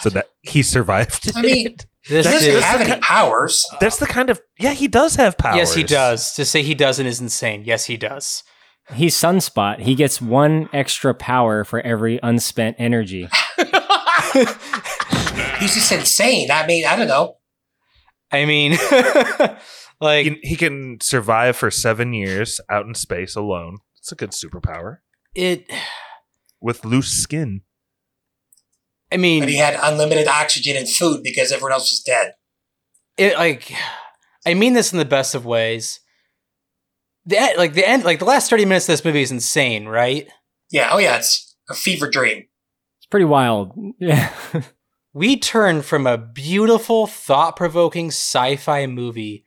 So that he survived. I mean, it? he This doesn't is- have any powers. That's the kind of yeah, he does have powers. Yes, he does. To say he doesn't is insane. Yes, he does. He's Sunspot. He gets one extra power for every unspent energy. He's just insane. I mean, I don't know. I mean, like He, he can survive for seven years out in space alone. It's a good superpower it. with loose skin. I mean, But he had unlimited oxygen and food because everyone else was dead. it like I mean this in the best of ways. The like the end like the last 30 minutes of this movie is insane, right? Yeah. Oh yeah. It's a fever dream. It's pretty wild. Yeah. We turn from a beautiful, thought-provoking sci-fi movie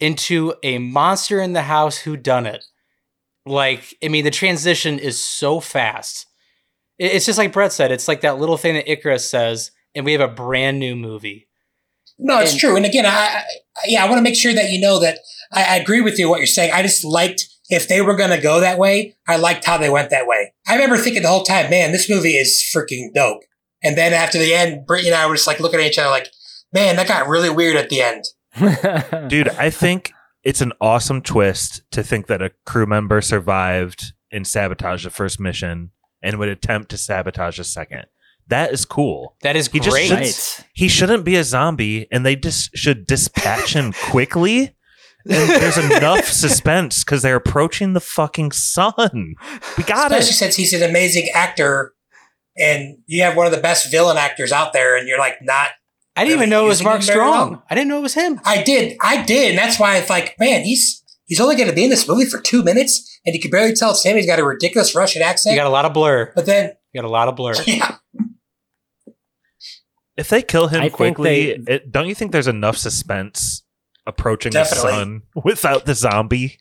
into a monster in the house who done it. Like, I mean, the transition is so fast. It's just like Brett said, it's like that little thing that Icarus says, and we have a brand new movie. No, it's And- true. And again, I, I yeah, I want to make sure that you know that I, I agree with you what you're saying. I just liked if they were going to go that way. I liked how they went that way. I remember thinking the whole time, man, this movie is freaking dope. And then after the end, Brittany and I were just like looking at each other, like, man, that got really weird at the end. Dude, I think it's an awesome twist to think that a crew member survived and sabotaged the first mission and would attempt to sabotage a second. That is cool. That is He just great. shouldn't- He shouldn't be a zombie, and they just should dispatch him quickly. And there's enough suspense because they're approaching the fucking sun. We got Especially it. Especially since he's an amazing actor and you have one of the best villain actors out there and you're like not I didn't even know it was Mark Strong. well. I didn't know it was him. I did. I did. And that's why it's like, man, he's he's only going to be in this movie for two minutes, and you can barely tell it's him. He's got a ridiculous Russian accent. You got a lot of blur. but then, You got a lot of blur. yeah, If they kill him I quickly, they- it, don't you think there's enough suspense approaching Definitely. the sun without the zombie?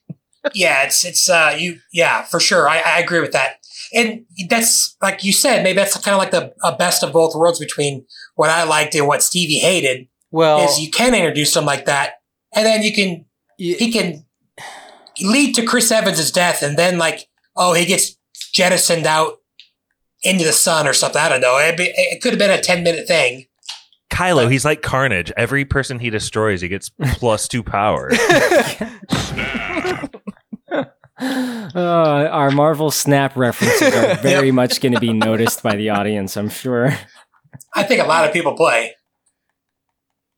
yeah, it's it's uh you yeah for sure. I, I agree with that, and that's like you said. Maybe that's kind of like the a best of both worlds between what I liked and what Stevie hated. Well, is you can introduce him like that, and then you can he can lead to Chris Evans' death, and then like oh he gets jettisoned out into the sun or something. I don't know. It'd be, it could have been a ten minute thing. Kylo, he's like Carnage. Every person he destroys, he gets plus two power. Uh, our Marvel Snap references are very much going to be noticed by the audience, I'm sure. I think a lot of people play.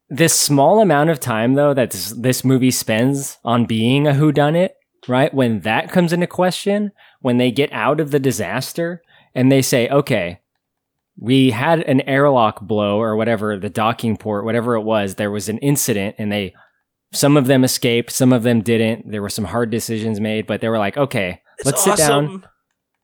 This small amount of time, though, that this, this movie spends on being a whodunit, right? When that comes into question, when they get out of the disaster and they say, okay, we had an airlock blow or whatever, the docking port, whatever it was, there was an incident and they, some of them escaped, some of them didn't. There were some hard decisions made, but they were like, okay, let's sit down.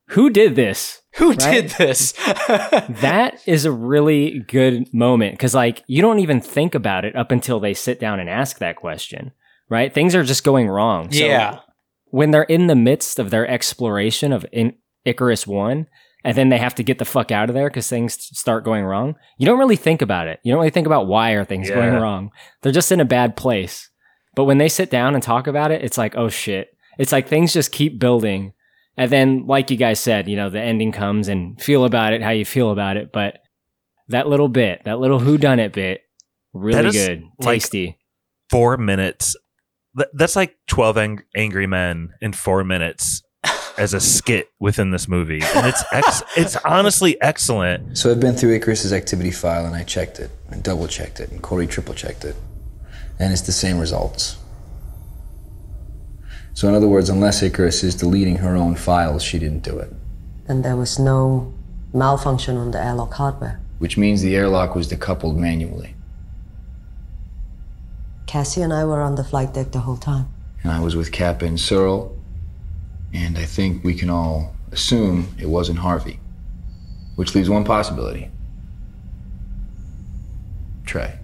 Who did this? Who Right? did this? that is a really good moment because like you don't even think about it up until they sit down and ask that question right things are just going wrong So Yeah. when they're in the midst of their exploration of in- icarus 1 and then they have to get the fuck out of there because things start going wrong you don't really think about it you don't really think about why are things going wrong they're just in a bad place but when they sit down and talk about it it's like oh shit it's like things just keep building and then, like you guys said, you know, the ending comes and feel about it how you feel about it. But that little bit, that little who done it bit, really That is, good, like, tasty. Four minutes. That's like 12 ang- Angry Men in four minutes as a skit within this movie. And it's ex- it's honestly excellent. So I've been through Icarus's activity file and I checked it, and double checked it, and Corey triple checked it. And it's the same results. So, in other words, unless Icarus is deleting her own files, she didn't do it. And there was no malfunction on the airlock hardware. Which means the airlock was decoupled manually. Cassie and I were on the flight deck the whole time. And I was with Capa and Searle, And I think we can all assume it wasn't Harvey. Which leaves one possibility Trey.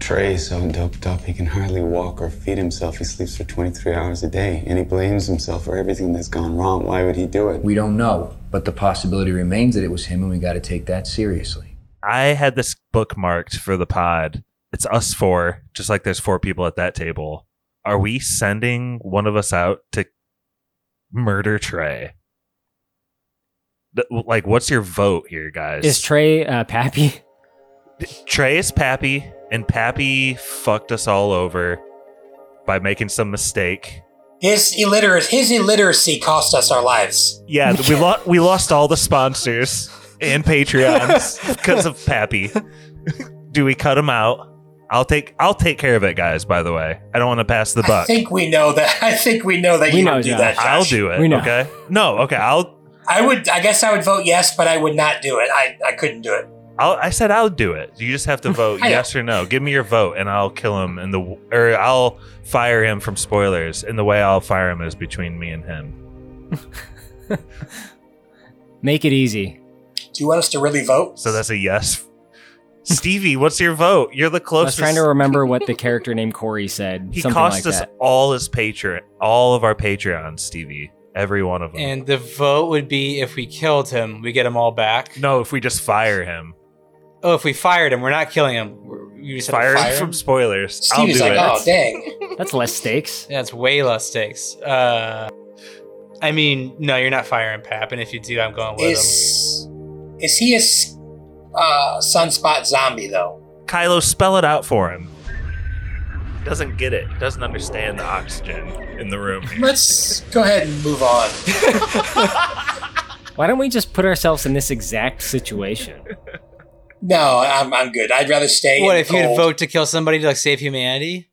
Trey's so doped up he can hardly walk or feed himself. He sleeps for 23 hours a day, and he blames himself for everything that's gone wrong. Why would he do it? We don't know, but the possibility remains that it was him, and we got to take that seriously. I had this bookmarked for the pod. It's us four, just like there's four people at that table. Are we sending one of us out to murder Trey? Like, what's your vote here, guys? Is Trey uh, Pappy? Trey is Pappy, and Pappy fucked us all over by making some mistake. His illiteracy, his illiteracy cost us our lives. Yeah, we lost we lost all the sponsors and Patreons because of Pappy. Do we cut him out? I'll take I'll take care of it, guys. By the way, I don't want to pass the buck. I think we know that. I think we know that We you know, would do Josh. that. Josh. I'll do it. We know. Okay. No. Okay. I'll. I would. I guess I would vote yes, but I would not do it. I, I couldn't do it. I'll. I said I'll do it. You just have to vote yes or no. Give me your vote, and I'll kill him. In the or I'll fire him from spoilers. And the way I'll fire him is between me and him. Make it easy. Do you want us to really vote? So that's a yes. Stevie, what's your vote? You're the I was closest. trying to remember what the character named Corey said. He Something cost like us that. all his Patreon, all of our Patreons, Stevie. Every one of them. And the vote would be if we killed him, we get him all back. no, if we just fire him, Oh, if we fired him, we're not killing him. We're- You just have to fire, fire him from spoilers. Stevie's I'll do like, it. oh dang. That's less stakes. Yeah, it's way less stakes. Uh, I mean, no, you're not firing Pap, and if you do, I'm going with him. Is is he a s- uh, sunspot zombie though? Kylo, spell it out for him. Doesn't get it. Doesn't understand the oxygen in the room. Let's go ahead and move on. Why don't we just put ourselves in this exact situation? No, I'm I'm good. I'd rather stay. What in if the you'd vote to kill somebody to like save humanity?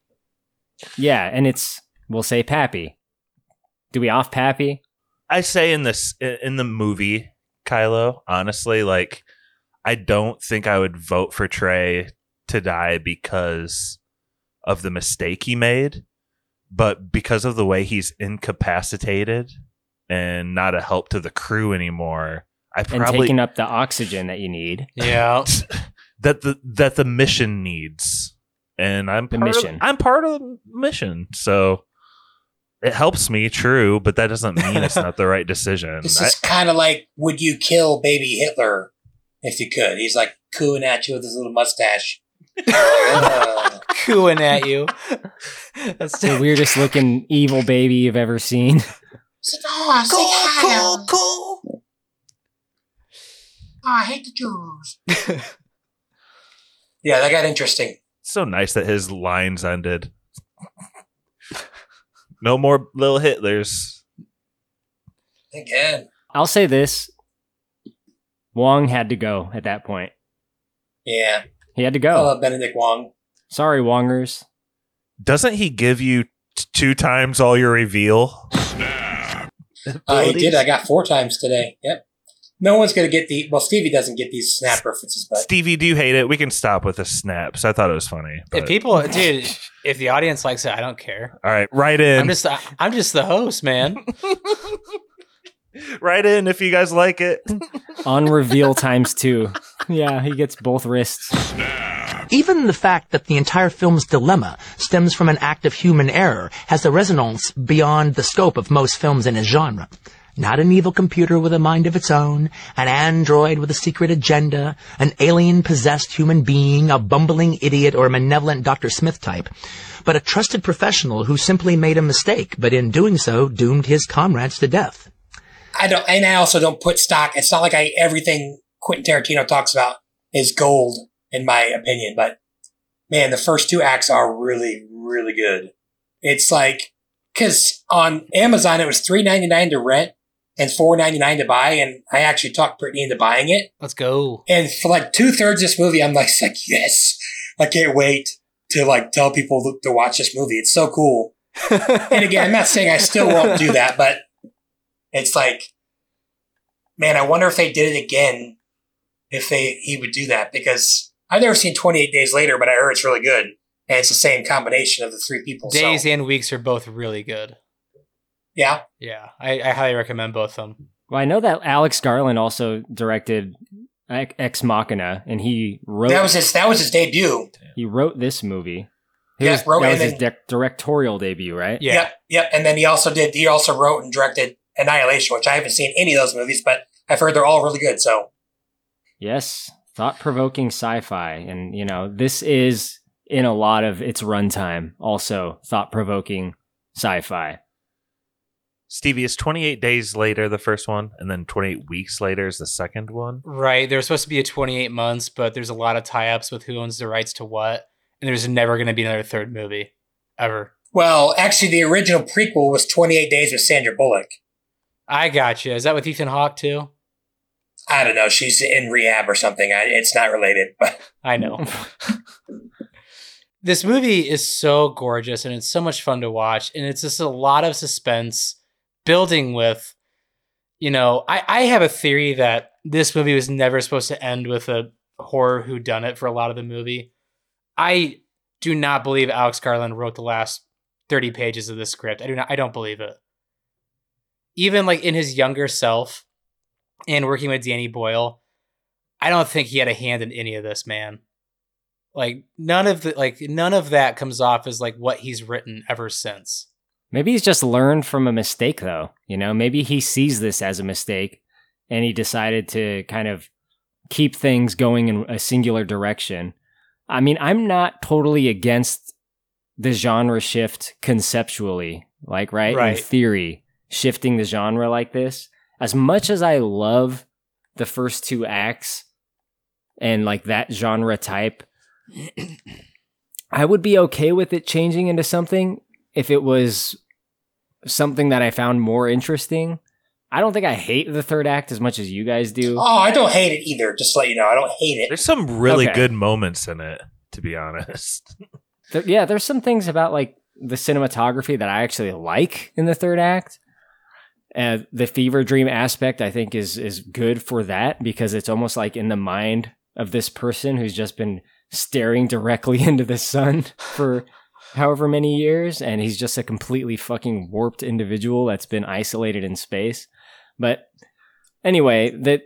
Yeah, and it's we'll say Pappy. Do we off Pappy? I say in this in the movie, Kylo, honestly, like I don't think I would vote for Trey to die because of the mistake he made, but because of the way he's incapacitated and not a help to the crew anymore. I And taking up the oxygen that you need. Yeah. that the that the mission needs, and I'm The part of- mission. I'm part of the mission, so it helps me. True, but that doesn't mean it's not the right decision. This I- is kind of like, would you kill baby Hitler if you could? He's like cooing at you with his little mustache. Uh, Cooing at you. That's The weirdest looking evil baby you've ever seen. oh, say hi. Cool, Oh, I hate the Jews. yeah, that got interesting. so nice that his lines ended. no more little Hitlers. Again. I'll say this. Wong had to go at that point. Yeah. He had to I go. love Benedict Wong. Sorry, Wongers. Doesn't he give you t- two times all your reveal? Uh, he did. I got four times today. Yep. No one's going to get the. Well, Stevie doesn't get these snap references, but Stevie, do you hate it? We can stop with the snaps. I thought it was funny. If people, dude, if the audience likes it, I don't care. all right, write in. I'm just, I'm just the host, man. write in if you guys like it. On reveal times two. Yeah, he gets both wrists. Even the fact that the entire film's dilemma stems from an act of human error has a resonance beyond the scope of most films in its genre. Not an evil computer with a mind of its own, an android with a secret agenda, an alien-possessed human being, a bumbling idiot, or a malevolent Dr. Smith type, but a trusted professional who simply made a mistake, but in doing so doomed his comrades to death. I don't. And I also don't put stock. It's not like I everything Quentin Tarantino talks about is gold, in my opinion. But man, the first two acts are really, really good. It's like because on Amazon it was three ninety nine to rent and four ninety nine to buy, and I actually talked Brittany into buying it. Let's go. And for like two thirds of this movie, I'm like, like yes, I can't wait to like tell people to, to watch this movie. It's so cool. and again, I'm not saying I still won't do that, but it's like, man, I wonder if they did it again, if they he would do that because I've never seen 28 Days Later, but I heard it's really good, and it's the same combination of the three people. so- Days and weeks are both really good. Yeah. Yeah, I, I highly recommend both of them. Well, I know that Alex Garland also directed Ex Ex Machina, and he wrote That was his. That was his debut. he wrote this movie. He Yeah, was, wrote that was his then- di- directorial debut, right? Yep. Yep. And then he also did. He also wrote and directed Annihilation, which I haven't seen any of those movies, but I've heard they're all really good. So Yes, thought-provoking sci-fi, and you know this is in a lot of its runtime also thought-provoking sci-fi. Stevie is 28 days later the first one, and then 28 weeks later is the second one. Right. There's supposed to be a 28 months, but there's a lot of tie-ups with who owns the rights to what, and there's never going to be another third movie ever. well, actually, the original prequel was 28 Days with Sandra Bullock. I got you. Is that with Ethan Hawke too? I don't know. She's in rehab or something. I, it's not related, but I know. this movie is so gorgeous and it's so much fun to watch, and it's just a lot of suspense building with. You know, I, I have a theory that this movie was never supposed to end with a horror who done it for a lot of the movie. I do not believe Alex Garland wrote the last 30 pages of this script. I do not I don't believe it. Even like in his younger self and working with Danny Boyle, I don't think he had a hand in any of this, man. Like none of the like none of that comes off as like what he's written ever since. Maybe he's just learned from a mistake, though. You know, maybe he sees this as a mistake, and he decided to kind of keep things going in a singular direction. I mean, I'm not totally against the genre shift conceptually, like right, Right. in theory, shifting the genre like this. As much as I love the first two acts and like that genre type, I would be okay with it changing into something if it was something that I found more interesting. I don't think I hate the third act as much as you guys do. oh, I don't hate it either. Just to let you know, I don't hate it. There's some really Okay. good moments in it, to be honest. There- yeah, there's some things about like the cinematography that I actually like in the third act. Uh, the fever dream aspect, I think, is is good for that because it's almost like in the mind of this person who's just been staring directly into the sun for however many years, and he's just a completely fucking warped individual that's been isolated in space. But anyway, that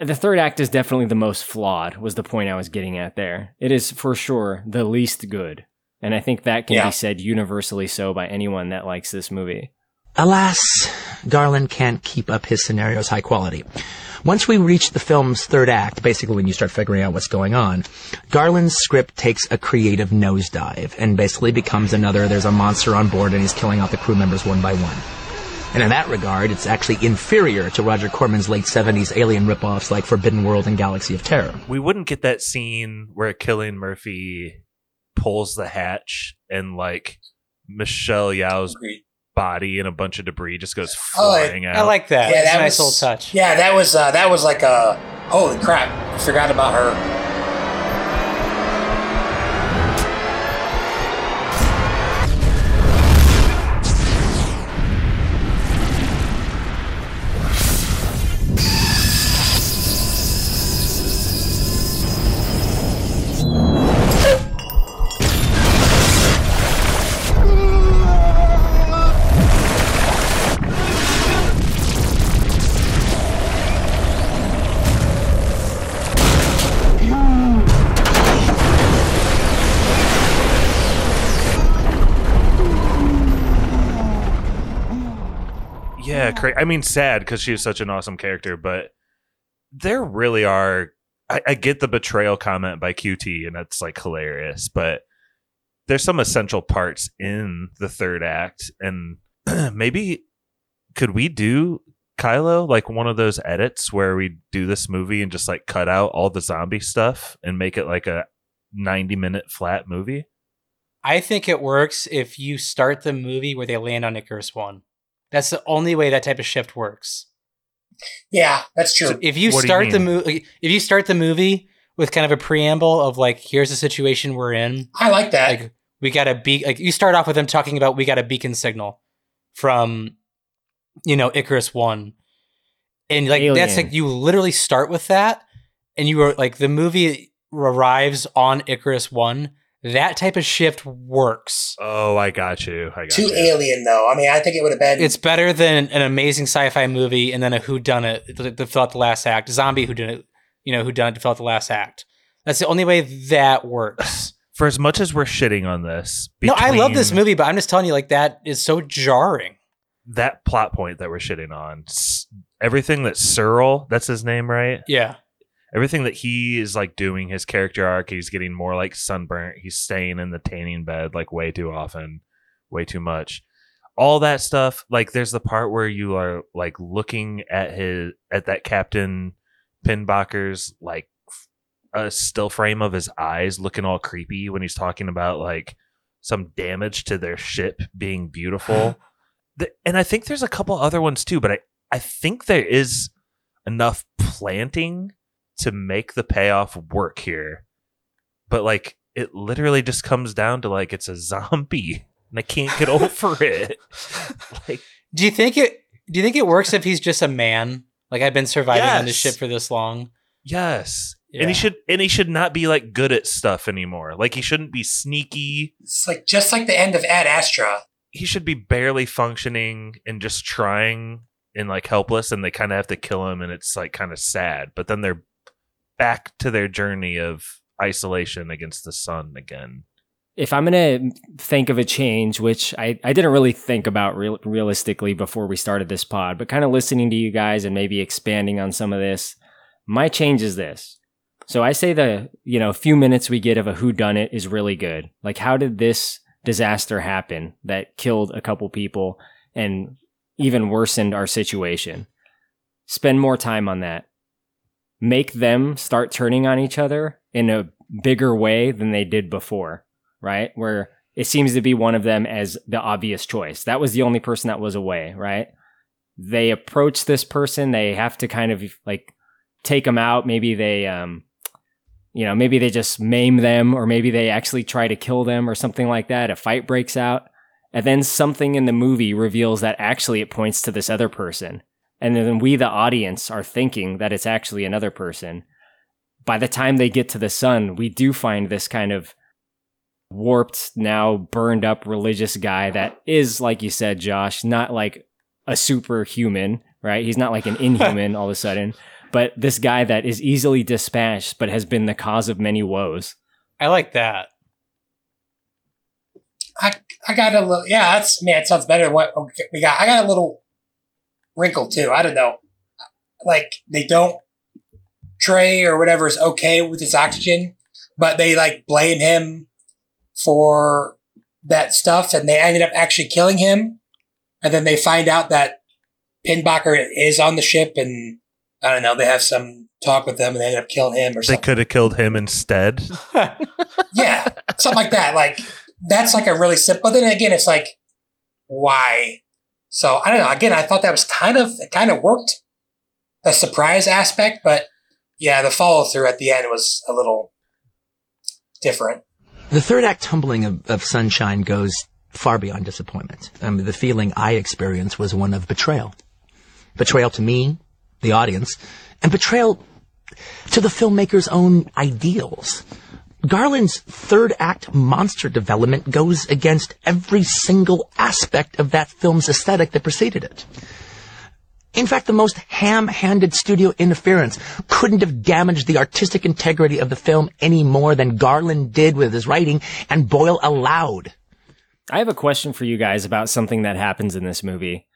the third act is definitely the most flawed. Was the point I was getting at there? It is for sure the least good. And I think that can Yeah. be said universally so by anyone that likes this movie. Alas, Garland can't keep up his scenario's high quality. Once we reach the film's third act, basically when you start figuring out what's going on, Garland's script takes a creative nosedive and basically becomes another there's a monster on board and he's killing off the crew members one by one. And in that regard, it's actually inferior to Roger Corman's late 70s alien ripoffs like Forbidden World and Galaxy of Terror. We wouldn't get that scene where Cillian Murphy pulls the hatch and like Michelle Yeoh's body and a bunch of debris just goes Oh, flying out. I like that. Yeah, it's that a nice was- little touch. Yeah, that was uh, that was like a holy crap. I forgot about her. Yeah, cra- I mean, sad because she was such an awesome character, but there really are. I, I get the betrayal comment by QT, and that's like hilarious, but there's some essential parts in the third act, and maybe could we do Kylo like one of those edits where we do this movie and just like cut out all the zombie stuff and make it like a 90 minute flat movie? I think it works if you start the movie where they land on Icarus One. That's the only way that type of shift works. Yeah, that's true. So if you What do you start the movie, if you start the movie with kind of a preamble of like, here's the situation we're in. I like that. Like we got a be like you start off with them talking about we got a beacon signal from, you know, Icarus One, and like that's like you literally start with that, and you are like the movie arrives on Icarus One. That type of shift works. Oh, I got you. I got Too you. alien though. I mean, I think it would have been. It's better than an amazing sci-fi movie and then a who done it to fill out the last act. Zombie who done it, you know, who done it to fill out the last act. That's the only way that works. For as much as we're shitting on this, no, I love this movie, but I'm just telling you, like that is so jarring. That plot point that we're shitting on, everything that Searle, that's his name, right? Yeah. Everything that he is like doing, his character arc, he's getting more like sunburnt. He's staying in the tanning bed like way too often, way too much. All that stuff, like there's the part where you are like looking at his at that Captain Pinbacker's like a still frame of his eyes looking all creepy when he's talking about like some damage to their ship being beautiful. The- and I think there's a couple other ones too, but I, I think there is enough planting to make the payoff work here. But like it literally just comes down to like it's a zombie and I can't get over it. Like Do you think it? Do you think it works if he's just a man? Like I've been surviving on this ship for this long. yes. Yeah. And he should and he should not be like good at stuff anymore. Like he shouldn't be sneaky. It's like just like the end of Ad Astra. He should be barely functioning and just trying and like helpless and they kind of have to kill him and it's like kind of sad. But then they're back to their journey of isolation against the sun again. if I'm gonna think of a change, which I, I didn't really think about real, realistically before we started this pod, but kind of listening to you guys and maybe expanding on some of this, my change is this. So I say the you know few minutes we get of a who done it is really good. Like how did this disaster happen that killed a couple people and even worsened our situation? Spend more time on that. Make them start turning on each other in a bigger way than they did before right? Where it seems to be one of them as the obvious choice. That was the only person that was away, right? They approach this person, they have to kind of like take them out. Maybe they, um, you know, maybe they just maim them, or maybe they actually try to kill them or something like that. A fight breaks out. And then something in the movie reveals that actually it points to this other person. And then we, the audience, are thinking that it's actually another person. By the time they get to the sun, we do find this kind of warped, now burned up religious guy that is, like you said, Josh, not like a superhuman, right? He's not like an inhuman all of a sudden, but this guy that is easily dispatched, but has been the cause of many woes. I like that. I I got a little. Yeah, that's man. It sounds better than what we got. I got a little wrinkle too. I don't know. Like they don't Trey or whatever is okay with his oxygen, but they like blame him for that stuff, and they ended up actually killing him. And then they find out that Pinbacker is on the ship, and I don't know. They have some talk with them, and they end up killing him or They something. could have killed him instead. yeah, something like that. Like that's like a really simple. But then again, it's like why? So I don't know. Again, I thought that was kind of it kind of worked, the surprise aspect, but yeah, the follow through at the end was a little different. The third act tumbling of, of Sunshine goes far beyond disappointment. I mean, the feeling I experienced was one of betrayal. Betrayal to me, the audience, and betrayal to the filmmaker's own ideals. Garland's third act monster development goes against every single aspect of that film's aesthetic that preceded it. In fact, the most ham-handed studio interference couldn't have damaged the artistic integrity of the film any more than Garland did with his writing and Boyle allowed. I have a question for you guys about something that happens in this movie.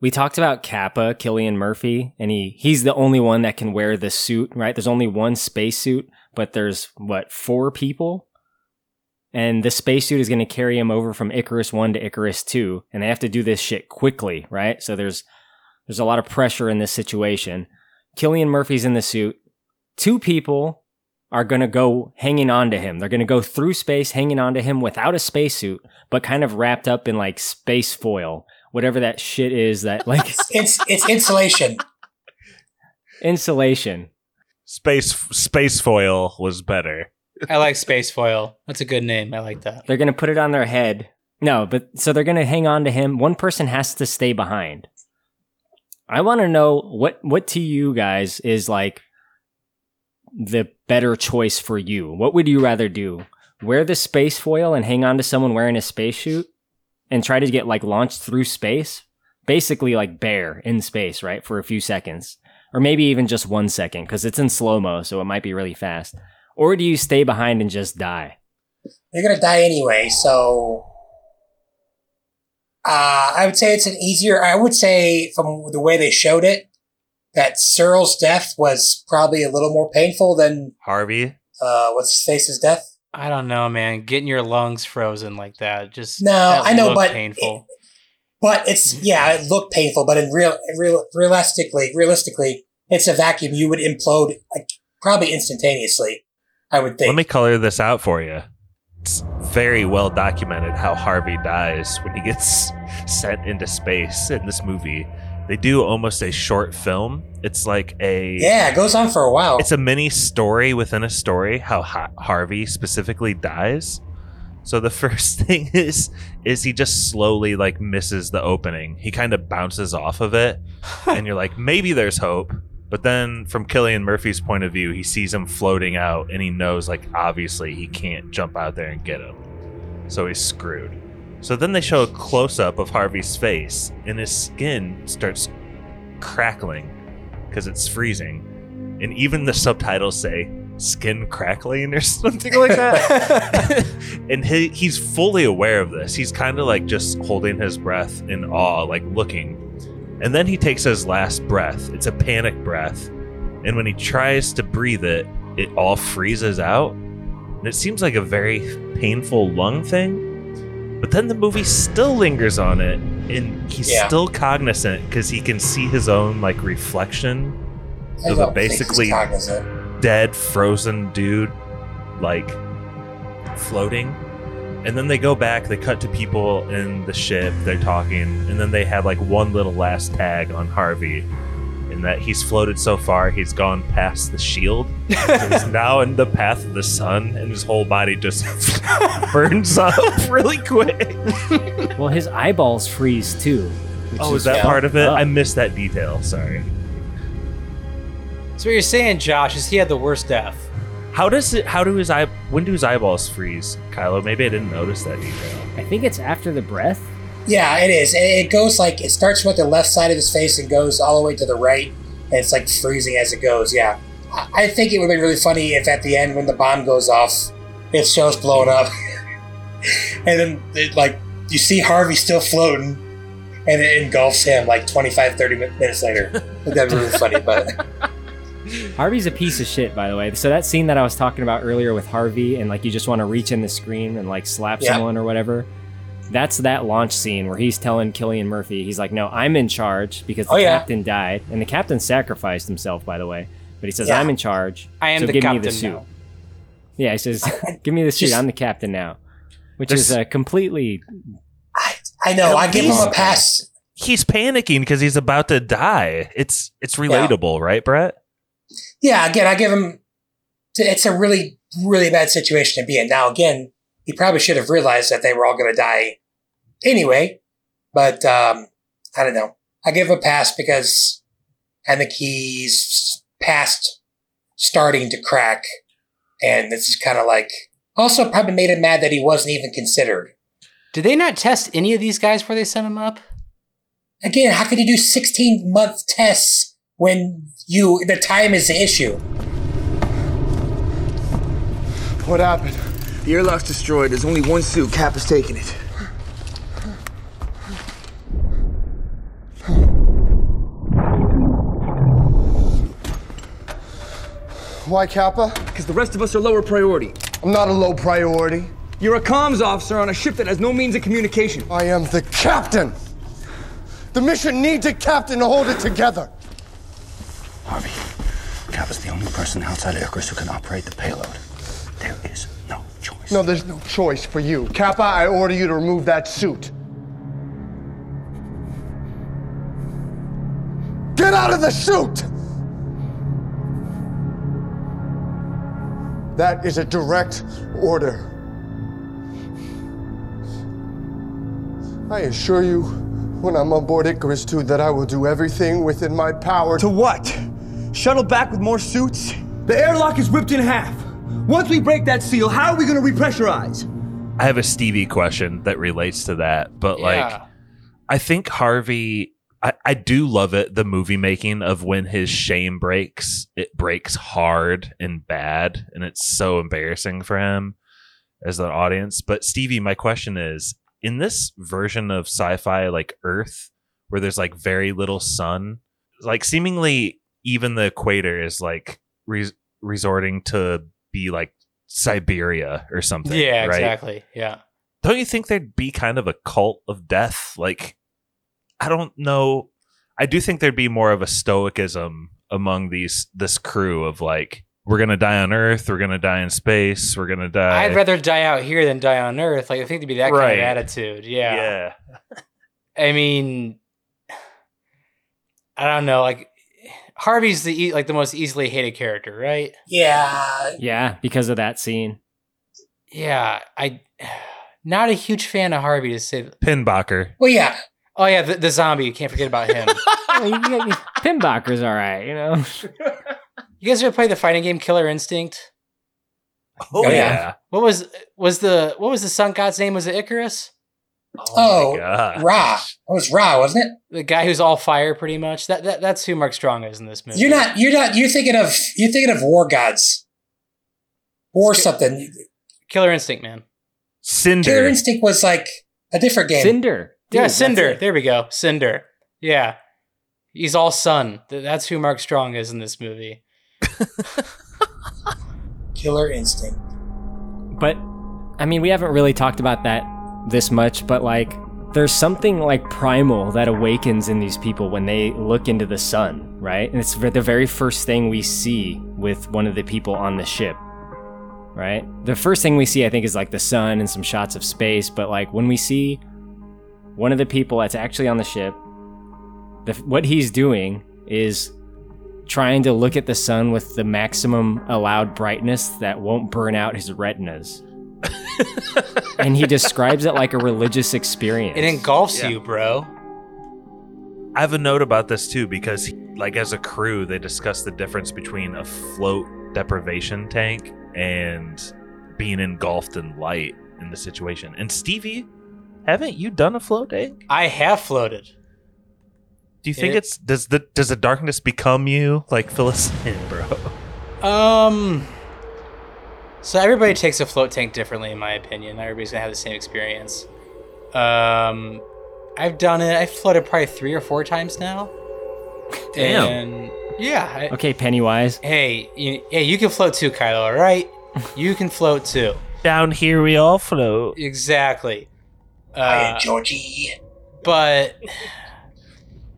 We talked about Capa, Cillian Murphy, and he he's the only one that can wear the suit, right? There's only one spacesuit, but there's what, four people? And the spacesuit is going to carry him over from Icarus 1 to Icarus 2, and they have to do this shit quickly, right? So there's there's a lot of pressure in this situation. Cillian Murphy's in the suit. Two people are going to go hanging on to him. They're going to go through space hanging on to him without a spacesuit, but kind of wrapped up in like space foil, whatever that shit is that like It's it's insulation. insulation. Space space foil was better. I like Space Foil. That's a good name. I like that. They're going to put it on their head. No, but so they're going to hang on to him. One person has to stay behind. I want to know what what to you guys is like the better choice for you. What would you rather do? wear the space foil and hang on to someone wearing a spacesuit and try to get like launched through space, basically like bear in space, right, for a few seconds, or maybe even just one second because it's in slow mo, so it might be really fast. Or do you stay behind and just die? You're gonna die anyway, so uh, I would say it's an easier. I would say from the way they showed it, that Searle's death was probably a little more painful than Harvey. uh, what's his face's death. I don't know, man. Getting your lungs frozen like that just No, that I know, but painful. But it's mm-hmm. yeah, it looked painful, but in real, real realistically, realistically, it's a vacuum. You would implode like probably instantaneously. I would think. Let me color this out for you. It's very well documented how Harvey dies when he gets sent into space in this movie. They do almost a short film. It's like a yeah, it goes on for a while. It's a mini story within a story how ha- Harvey specifically dies. So the first thing is is he just slowly like misses the opening. He kind of bounces off of it and you're like maybe there's hope. But then from Cillian Murphy's point of view, he sees him floating out and he knows like obviously he can't jump out there and get him. So he's screwed. So then they show a close up of Harvey's face and his skin starts crackling because it's freezing. And even the subtitles say skin crackling or something like that. and he, he's fully aware of this. He's kind of like just holding his breath in awe, like looking. And then he takes his last breath. It's a panic breath. And when he tries to breathe it, it all freezes out. And it seems like a very painful lung thing. But then the movie still lingers on it. And he's Yeah. still cognizant because he can see his own like reflection I of a think he's basically cognizant. Dead, frozen dude, like floating. And then they go back, they cut to people in the ship, they're talking, and then they have like one little last tag on Harvey. In that he's floated so far, he's gone past the shield. so he's now in the path of the sun, and his whole body just burns up really quick. Well, his eyeballs freeze too. which Oh, is that part of it? up. I missed that detail. Sorry. So what you're saying, Josh, is he had the worst death. How does it? How do his eye? When do his eyeballs freeze, Kylo? Maybe I didn't notice that detail. I think it's after the breath. Yeah, it is. It it goes like it starts with the left side of his face and goes all the way to the right, and it's like freezing as it goes. Yeah, I I think it would be really funny if at the end when the bomb goes off, it shows blowing up, and then it, like you see Harvey still floating, and it engulfs him like 25, 30 minutes later. That'd be really funny, but Harvey's a piece of shit, by the way. So that scene that I was talking about earlier with Harvey, and like you just want to reach in the screen and like slap Yeah. someone or whatever. That's that launch scene where he's telling Cillian Murphy, he's like, "No, I'm in charge because the Oh, yeah. captain died, and the captain sacrificed himself, by the way." But he says, Yeah. "I'm in charge. I am so the give me captain the suit." now. Yeah, he says, "Give me the suit. Just- I'm the captain now," which There's- is uh, completely. I know I give him a pass. He's panicking because he's about to die. It's it's relatable, right, Brett? Yeah, again, I give him. It's a really, really bad situation to be in. Now, again, he probably should have realized that they were all going to die anyway. But um, I don't know. I give him a pass because I think he's past starting to crack, and this is kind of like also probably made him mad that he wasn't even considered. Did they not test any of these guys before they sent him up? Again, how could you do sixteen month tests when you the time is the issue? What happened? The airlock's destroyed. There's only one suit. Cap is taking it. Why, Capa? Because the rest of us are lower priority. I'm not a low priority. You're a comms officer on a ship that has no means of communication. I am the captain. The mission needs a captain to hold it together. Harvey, Cap is the only person outside Icarus who can operate the payload. There is no choice. No, there's no choice for you. Capa, I order you to remove that suit. Get out of the suit! That is a direct order. I assure you, when I'm on board Icarus 2, that I will do everything within my power To what? Shuttle back with more suits? The airlock is ripped in half. Once we break that seal, how are we going to repressurize? I have a Stevie question that relates to that, but like I think Harvey I, I do love it, the movie making of when his shame breaks, it breaks hard and bad, and it's so embarrassing for him as an audience. But Stevie, my question is in this version of sci-fi like Earth, where there's like very little sun, like seemingly even the equator is like res- resorting to be like Siberia or something. Yeah, right? exactly. Yeah. don't you think there'd be kind of a cult of death? Like, I don't know. I do think there'd be more of a stoicism among these this crew of like, we're gonna die on Earth, we're gonna die in space, we're gonna die. I'd rather die out here than die on Earth. Like I think to be that kind Right. of attitude. Yeah. Yeah. I mean, I don't know. Like Harvey's the e- like the most easily hated character, right? Yeah. Yeah, because of that scene. Yeah. I not a huge fan of Harvey to say. Pinbacker. Well, yeah. Oh yeah, the, the zombie. You can't forget about him. Pinbacker's all right, you know. you guys ever play the fighting game Killer Instinct? Oh, oh yeah. What was was the what was the sun god's name? Was it Icarus? Oh, oh, gosh. Ra. It was Ra, wasn't it? The guy who's all fire, pretty much. That, that that's who Mark Strong is in this movie. You're not. You're not. You're thinking of. You're thinking of War Gods. Or something. Killer Instinct, man. Cinder. Killer Instinct was like a different game. Cinder. yeah, Dude, that's Cinder. There we go. Cinder. Yeah. He's all sun. That's who Mark Strong is in this movie. Killer Instinct. But I mean, we haven't really talked about that this much, but like there's something like primal that awakens in these people when they look into the sun, right? And it's the very first thing we see with one of the people on the ship. Right? The first thing we see I think is like the sun and some shots of space, but like when we see one of the people that's actually on the ship, the, what he's doing is trying to look at the sun with the maximum allowed brightness that won't burn out his retinas. And he describes it like a religious experience. It engulfs Yeah. you, bro. I have a note about this too because, like, as a crew, they discuss the difference between a float deprivation tank and being engulfed in light in the situation. And Stevie, haven't you done a float tank? I have floated. Do you think It- it's does the does the darkness become you? Like, Phyllis, in, bro. Um. So everybody takes a float tank differently, in my opinion. Not everybody's gonna have the same experience. Um, I've done it. I've floated probably three or four times now. Damn. And yeah. I, Okay, Pennywise. Hey, you, hey, you can float too, Kylo. All right, you can float too. Down here, we all float. Exactly. Hiya, Uh, Georgie. but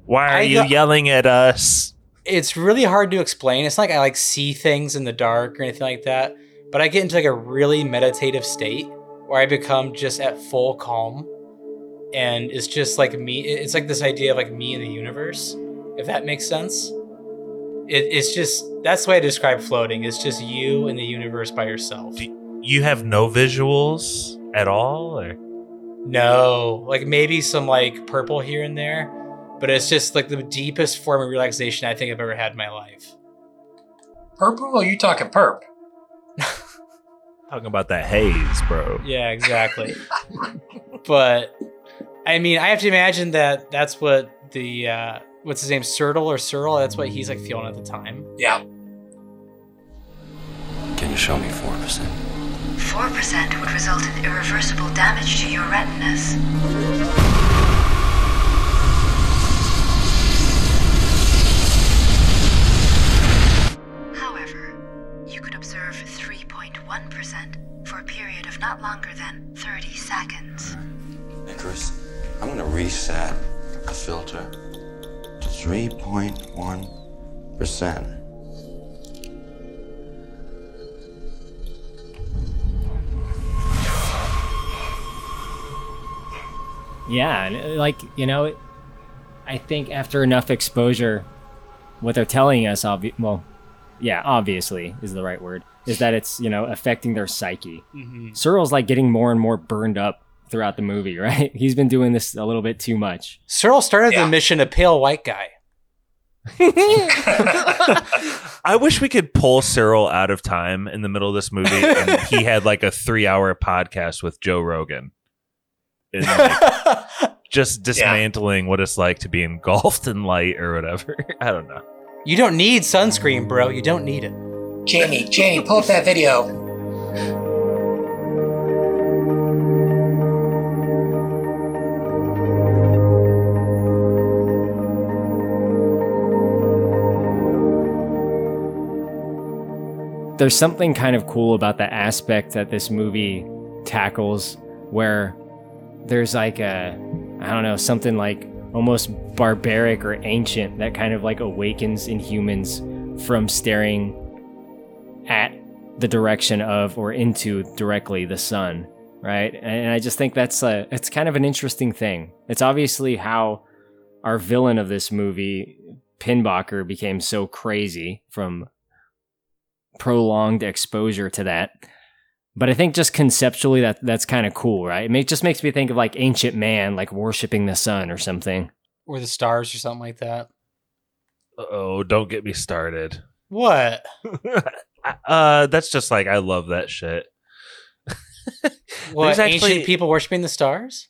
Why are I you got- yelling at us? it's really hard to explain. It's not like I like see things in the dark or anything like that, but I get into like a really meditative state where I become just at full calm, and it's just like me. It's like this idea of like me in the universe, if that makes sense. It, it's just that's the way I describe floating. It's just you in the universe by yourself. You have no visuals at all, or No, like maybe some like purple here and there, but it's just like the deepest form of relaxation I think I've ever had in my life. Purple? Or you talking perp? Talking about that haze, bro? Yeah, exactly. but I mean, I have to imagine that that's what the uh, what's his name, Sertle or Searle. That's what he's like feeling at the time. Yeah. Can you show me 4%? 4% would result in irreversible damage to your retinas. Not longer than 30 seconds. Icarus, I'm gonna reset the filter to 3.1%. Yeah, and, uh, like you know, I think after enough exposure, what they're telling us, obvi- well, yeah, obviously is the right word, is that it's you know affecting their psyche. Mhm. Searle's like getting more and more burned up throughout the movie, right? He's been doing this a little bit too much. Searle started the mission a pale white guy. I wish we could pull Searle out of time in the middle of this movie, and he had like a three-hour podcast with Joe Rogan, and like, just dismantling what it's like to be engulfed in light or whatever. I don't know. You don't need sunscreen, bro. You don't need it. Jamie, Jamie, pull up that video. there's something kind of cool about the aspect that this movie tackles where there's like a I don't know, something like almost barbaric or ancient that kind of like awakens in humans from staring at the direction of or into directly the sun, right? And I just think that's a it's kind of an interesting thing. It's obviously how our villain of this movie, Pinbacker, became so crazy from prolonged exposure to that. But I think just conceptually that that's kind of cool, right? It make, just makes me think of like ancient man, like worshiping the sun or something. Or the stars or something like that. Oh, don't get me started. What? Uh, that's just like I love that shit. What, actually- ancient people worshiping the stars?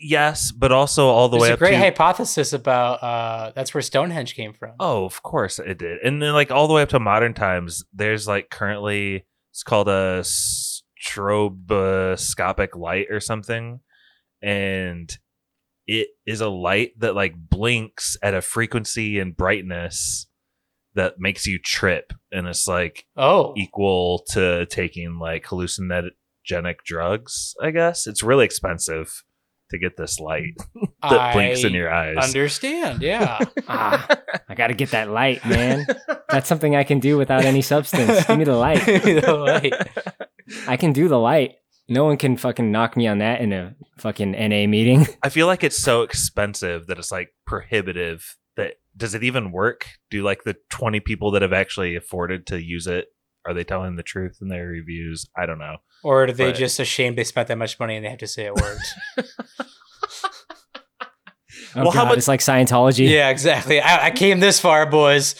Yes, but also all the way. There's way a up great to hypothesis about uh, that's where Stonehenge came from. Oh, of course it did. And then like all the way up to modern times, there's like currently it's called a stroboscopic light or something. And it is a light that like blinks at a frequency and brightness that makes you trip. And it's like oh equal to taking like hallucinogenic drugs, I guess. It's really expensive to get this light that blinks in your eyes. Understand? Yeah. ah, I got to get that light, man. That's something I can do without any substance. Give me the light. The light. I can do the light. No one can fucking knock me on that in a fucking NA meeting. I feel like it's so expensive that it's like prohibitive. That does it even work? Do like the twenty people that have actually afforded to use it are they telling the truth in their reviews? I don't know. Or are they But- just ashamed they spent that much money and they have to say it worked? Oh, Well, how much- it's like Scientology. yeah, exactly. I, I came this far, boys.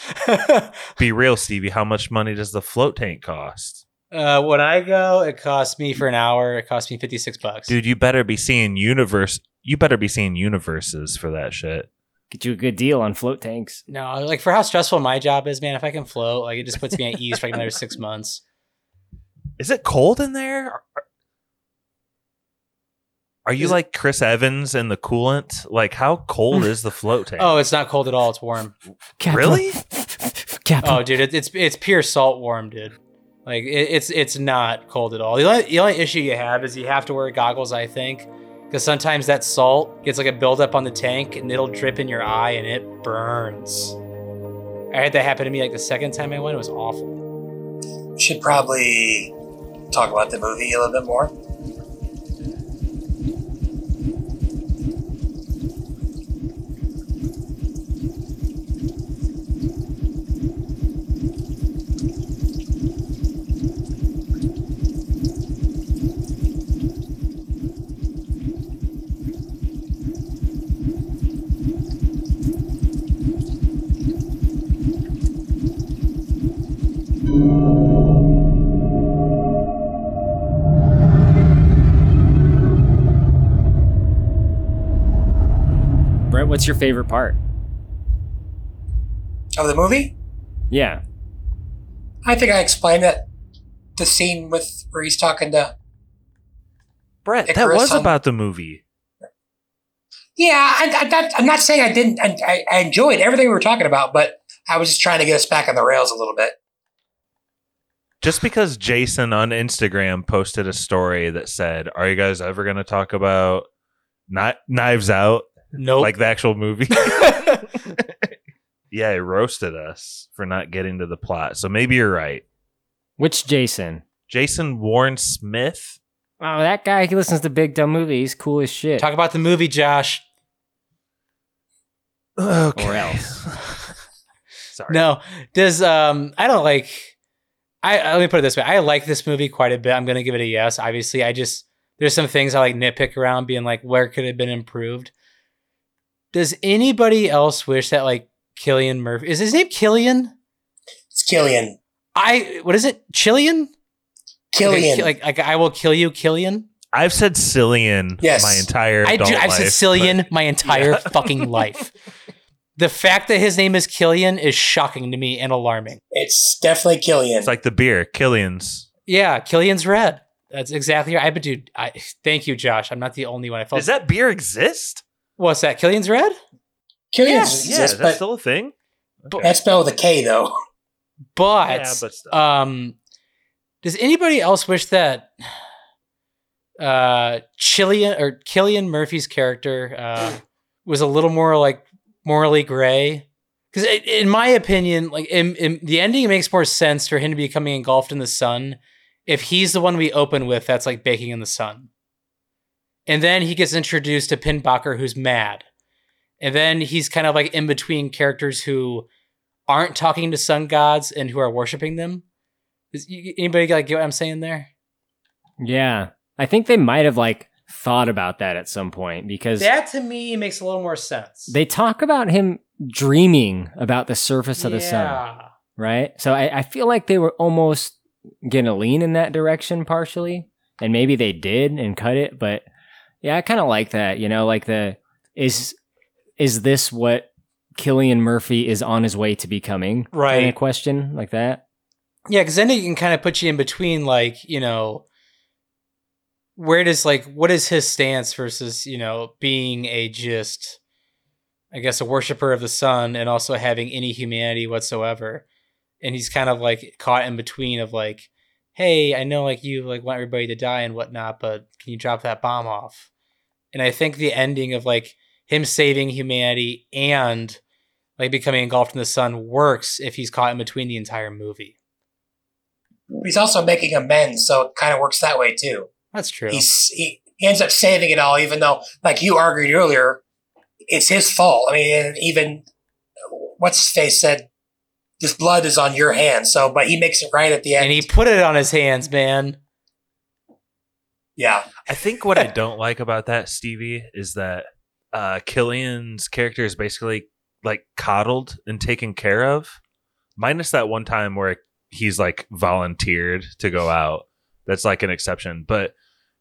Be real, Stevie. How much money does the float tank cost? uh, when I go, it costs me for an hour. It costs me fifty six bucks. Dude, you better be seeing universe. You better be seeing universes for that shit. Get you a good deal on float tanks. No, like for how stressful my job is, man. If I can float, like it just puts me at ease for like another six months. Is it cold in there? Are- Are you Is like Chris Evans and the coolant? Like, how cold is the float tank? Oh, it's not cold at all. It's warm. really? Oh, dude, it, it's it's pure salt warm, dude. Like it, it's it's not cold at all. The only, the only issue you have is you have to wear goggles, I think, because sometimes that salt gets like a buildup on the tank and it'll drip in your eye and it burns. I had that happen to me like the second time I went. It was awful. Should probably talk about the movie a little bit more. What's your favorite part? Of the movie? Yeah. I think I explained that the scene with where he's talking to Brett, that was on- about the movie. Yeah, I, I, not, I'm not saying I didn't. I, I- I enjoyed everything we were talking about, but I was just trying to get us back on the rails a little bit. Just because Jason on Instagram posted a story that said, "Are you guys ever going to talk about not Knives Out?" Nope. Like the actual movie. yeah, he roasted us for not getting to the plot. So maybe you're right. Which Jason? Jason Warren Smith. Oh, that guy, he listens to big dumb movies. Cool as shit. Talk about the movie, Josh. Okay. Or else. Sorry. No, does um I don't like I let me put it this way. I like this movie quite a bit. I'm gonna give it a yes. Obviously, I just there's some things I like nitpick around, being like, where could it have been improved? Does anybody else wish that like Killian Murphy is his name Killian? It's Killian. I what is it? Chillian? Killian. Like, like, I will kill you, Killian. I've said Cillian Yes. my entire I do, I've said life, Cillian my entire Yeah. fucking life. The fact that his name is Killian is shocking to me and alarming. It's definitely Killian. It's like the beer, Killian's. Yeah, Killian's red. That's exactly right. I but dude, I thank you, Josh. I'm not the only one. I felt Does that beer exist? What's that? Killian's red? Killian's Yeah, exists, is but still a thing? Okay. that's spelled with a K though. But, Yeah, but um does anybody else wish that uh Chillian or Killian Murphy's character uh was a little more like morally gray? Because in my opinion, like in, in, the ending makes more sense for him to be becoming engulfed in the sun if he's the one we open with that's like baking in the sun. And then he gets introduced to Pinbacker who's mad. And then he's kind of like in between characters who aren't talking to sun gods and who are worshiping them. Is anybody like get what I'm saying there? Yeah. I think they might have like thought about that at some point because That to me makes a little more sense. they talk about him dreaming about the surface of the sun, right? So I, I feel like they were almost to lean in that direction partially, and maybe they did and cut it. But yeah, I kind of like that. You know, like the is is this what Cillian Murphy is on his way to becoming? Kind Right. of question like that. Yeah, because then it can kind of put you in between, like, you know, where does, like, what is his stance versus, you know, being a just, I guess, a worshiper of the sun and also having any humanity whatsoever. And he's kind of like caught in between of like, hey, I know like you like want everybody to die and whatnot, but can you drop that bomb off? And I think the ending of like him saving humanity and like becoming engulfed in the sun works if he's caught in between the entire movie. He's also making amends, so it kind of works that way too. That's true. He's he, he ends up saving it all, even though, like you argued earlier, it's his fault. I mean, even what's his face said, "This blood is on your hands." So, but he makes it right at the end. and he put it on his hands, man. yeah, I think what I don't like about that, Stevie, is that uh Cillian's character is basically like coddled and taken care of. Minus that one time where he's like volunteered to go out. That's like an exception. But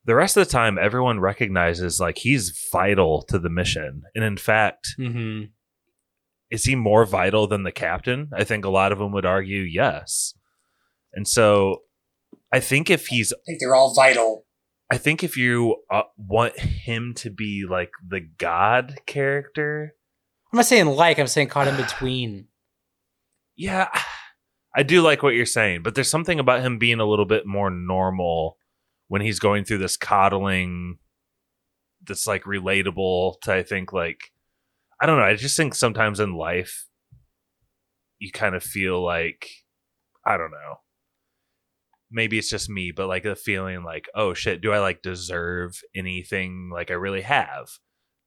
the rest of the time everyone recognizes like he's vital to the mission. And in fact, Mm-hmm. Is he more vital than the captain? I think a lot of them would argue yes. And so I think if he's I think they're all vital. I think if you uh, want him to be like the god character, I'm not saying like, I'm saying caught in between. yeah, I do like what you're saying, but there's something about him being a little bit more normal when he's going through this coddling that's like relatable to I think like I don't know, I just think sometimes in life you kind of feel like I don't know. Maybe it's just me, but like the feeling like, oh shit, do I like deserve anything like I really have?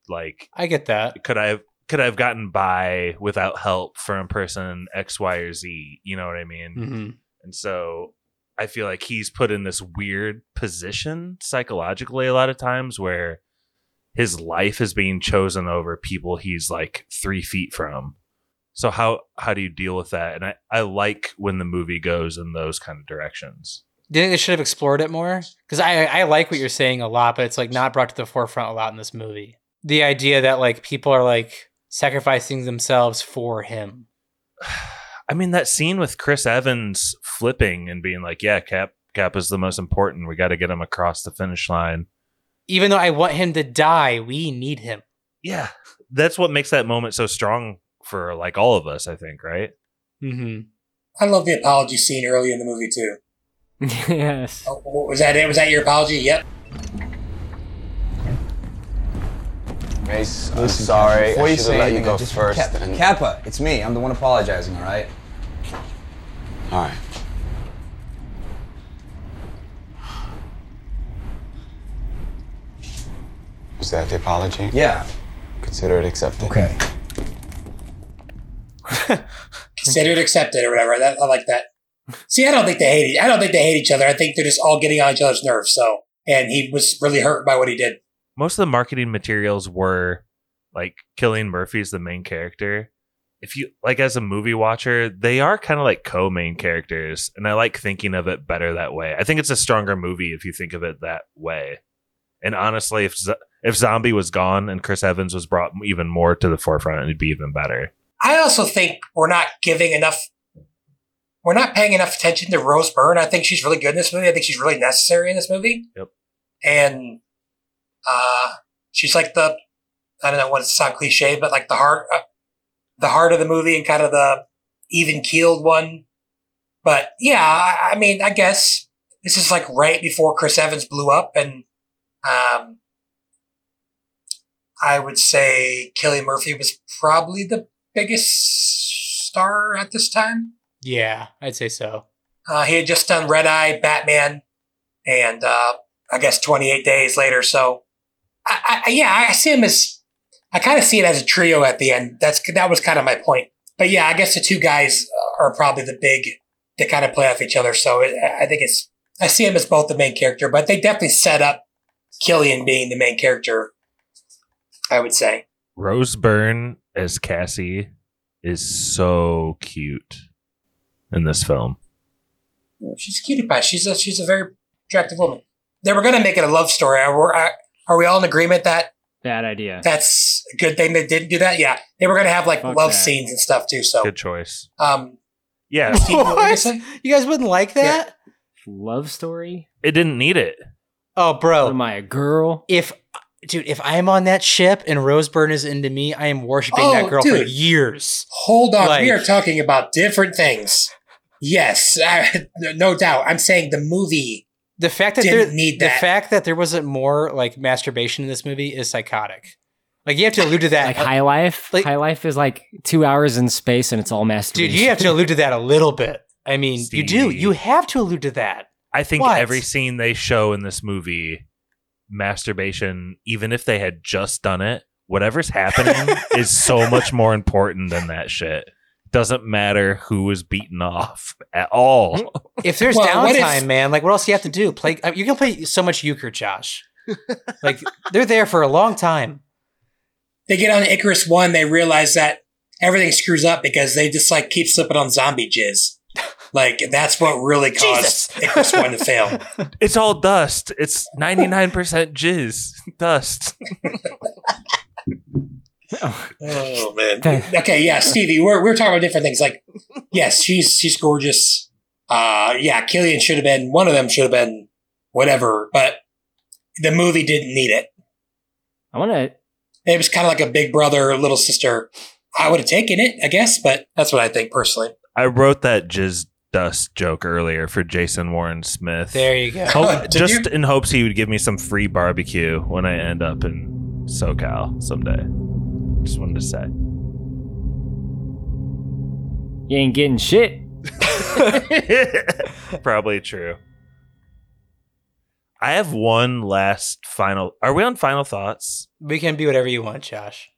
Like I get that. could I have could I have gotten by without help from person X, Y, or Z? You know what I mean? Mm-hmm. And so I feel like he's put in this weird position psychologically a lot of times where his life is being chosen over people he's like three feet from. So how how do you deal with that? And I, I like when the movie goes in those kind of directions. Do you think they should have explored it more? Because I I like what you're saying a lot, but it's like not brought to the forefront a lot in this movie. The idea that like people are like sacrificing themselves for him. I mean that scene with Chris Evans flipping and being like, "Yeah, Cap Cap is the most important. We got to get him across the finish line." Even though I want him to die, we need him. Yeah, that's what makes that moment so strong for like all of us. I think, right? Mm-hmm. I love the apology scene early in the movie too. yes. Oh, was that it? Was that your apology? Yep. Mace, I'm Listen, sorry. Before I you say have let you go just- first. Cap- and- Capa, it's me. I'm the one apologizing. All right. All right. Was that the apology? Yeah. Consider it accepted. Okay. Considered accepted or whatever. That, I like that. See, I don't think they hate. I don't think they hate each other. I think they're just all getting on each other's nerves. So, and he was really hurt by what he did. Most of the marketing materials were like Cillian Murphy's the main character, if you like as a movie watcher, they are kind of like co-main characters, and I like thinking of it better that way. I think it's a stronger movie if you think of it that way. And honestly, if Z- if Zombie was gone and Chris Evans was brought even more to the forefront, it'd be even better. I also think we're not giving enough. We're not paying enough attention to Rose Byrne. I think she's really good in this movie. I think she's really necessary in this movie. Yep. And uh, she's like the I don't know what to sound cliche, but like the heart, uh, the heart of the movie and kind of the even keeled one. But yeah, I, I mean, I guess this is like right before Chris Evans blew up, and um, I would say Cillian Murphy was probably the biggest star at this time. Yeah, I'd say so. Uh, he had just done Red Eye, Batman, and uh, I guess 28 days later. So, I, I, yeah, I see him as I kind of see it as a trio at the end. That's that was kind of my point. But yeah, I guess the two guys are probably the big that kind of play off each other. So it, I think it's I see him as both the main character, but they definitely set up Cillian being the main character. I would say. Rose Byrne as Cassie is so cute in this film. She's a cutie pie. She's a she's a very attractive woman. They were going to make it a love story. Are, are, are we all in agreement that Bad idea. that's a good thing they didn't do that? Yeah, they were going to have like Fuck love that. scenes and stuff too. So, Good choice. um, Yeah, Steve, what you gonna What? say? You guys wouldn't like that? Love story? it didn't need it. Oh, bro. Am I a girl? If dude, if I'm on that ship and Rose Byrne is into me, I am worshiping Oh, that girl for years. Hold on, Like- we are talking about different things. Yes, I, no doubt. I'm saying the movie. The fact that Didn't there, need the that. fact that there wasn't more like masturbation in this movie is psychotic. Like you have to allude to that. Like High Life? like- High Life is like two hours in space and it's all masturbation. dude, you have to allude to that a little bit. I mean, you do. You have to allude to that. I think What? every scene they show in this movie, masturbation, even if they had just done it, whatever's happening is so much more important than that shit. Doesn't matter who was beaten off at all. If there's Well, what if- downtime, man, like what else do you have to do? Play. uh, You can play so much euchre, Josh. like they're there for a long time. They get on Icarus One, they realize that everything screws up because they just like keep slipping on zombie jizz. Like that's what really caused Icarus One to fail. It's all dust. It's 99% jizz. Dust. Oh man. okay, yeah, Stevie, we're we're talking about different things. Like, yes, she's she's gorgeous. Uh yeah, Cillian should have been one of them should have been whatever, but the movie didn't need it. I want to. It was kind of like a big brother, little sister. I would have taken it, I guess, but that's what I think personally. I wrote that jizz dust joke earlier for Jason Warren Smith. There you go. Hope- just you? in hopes he would give me some free barbecue when I end up in SoCal someday. Just wanted to say. You ain't getting shit. Probably true. I have one last final. Are we on final thoughts? We can be whatever you want, Josh.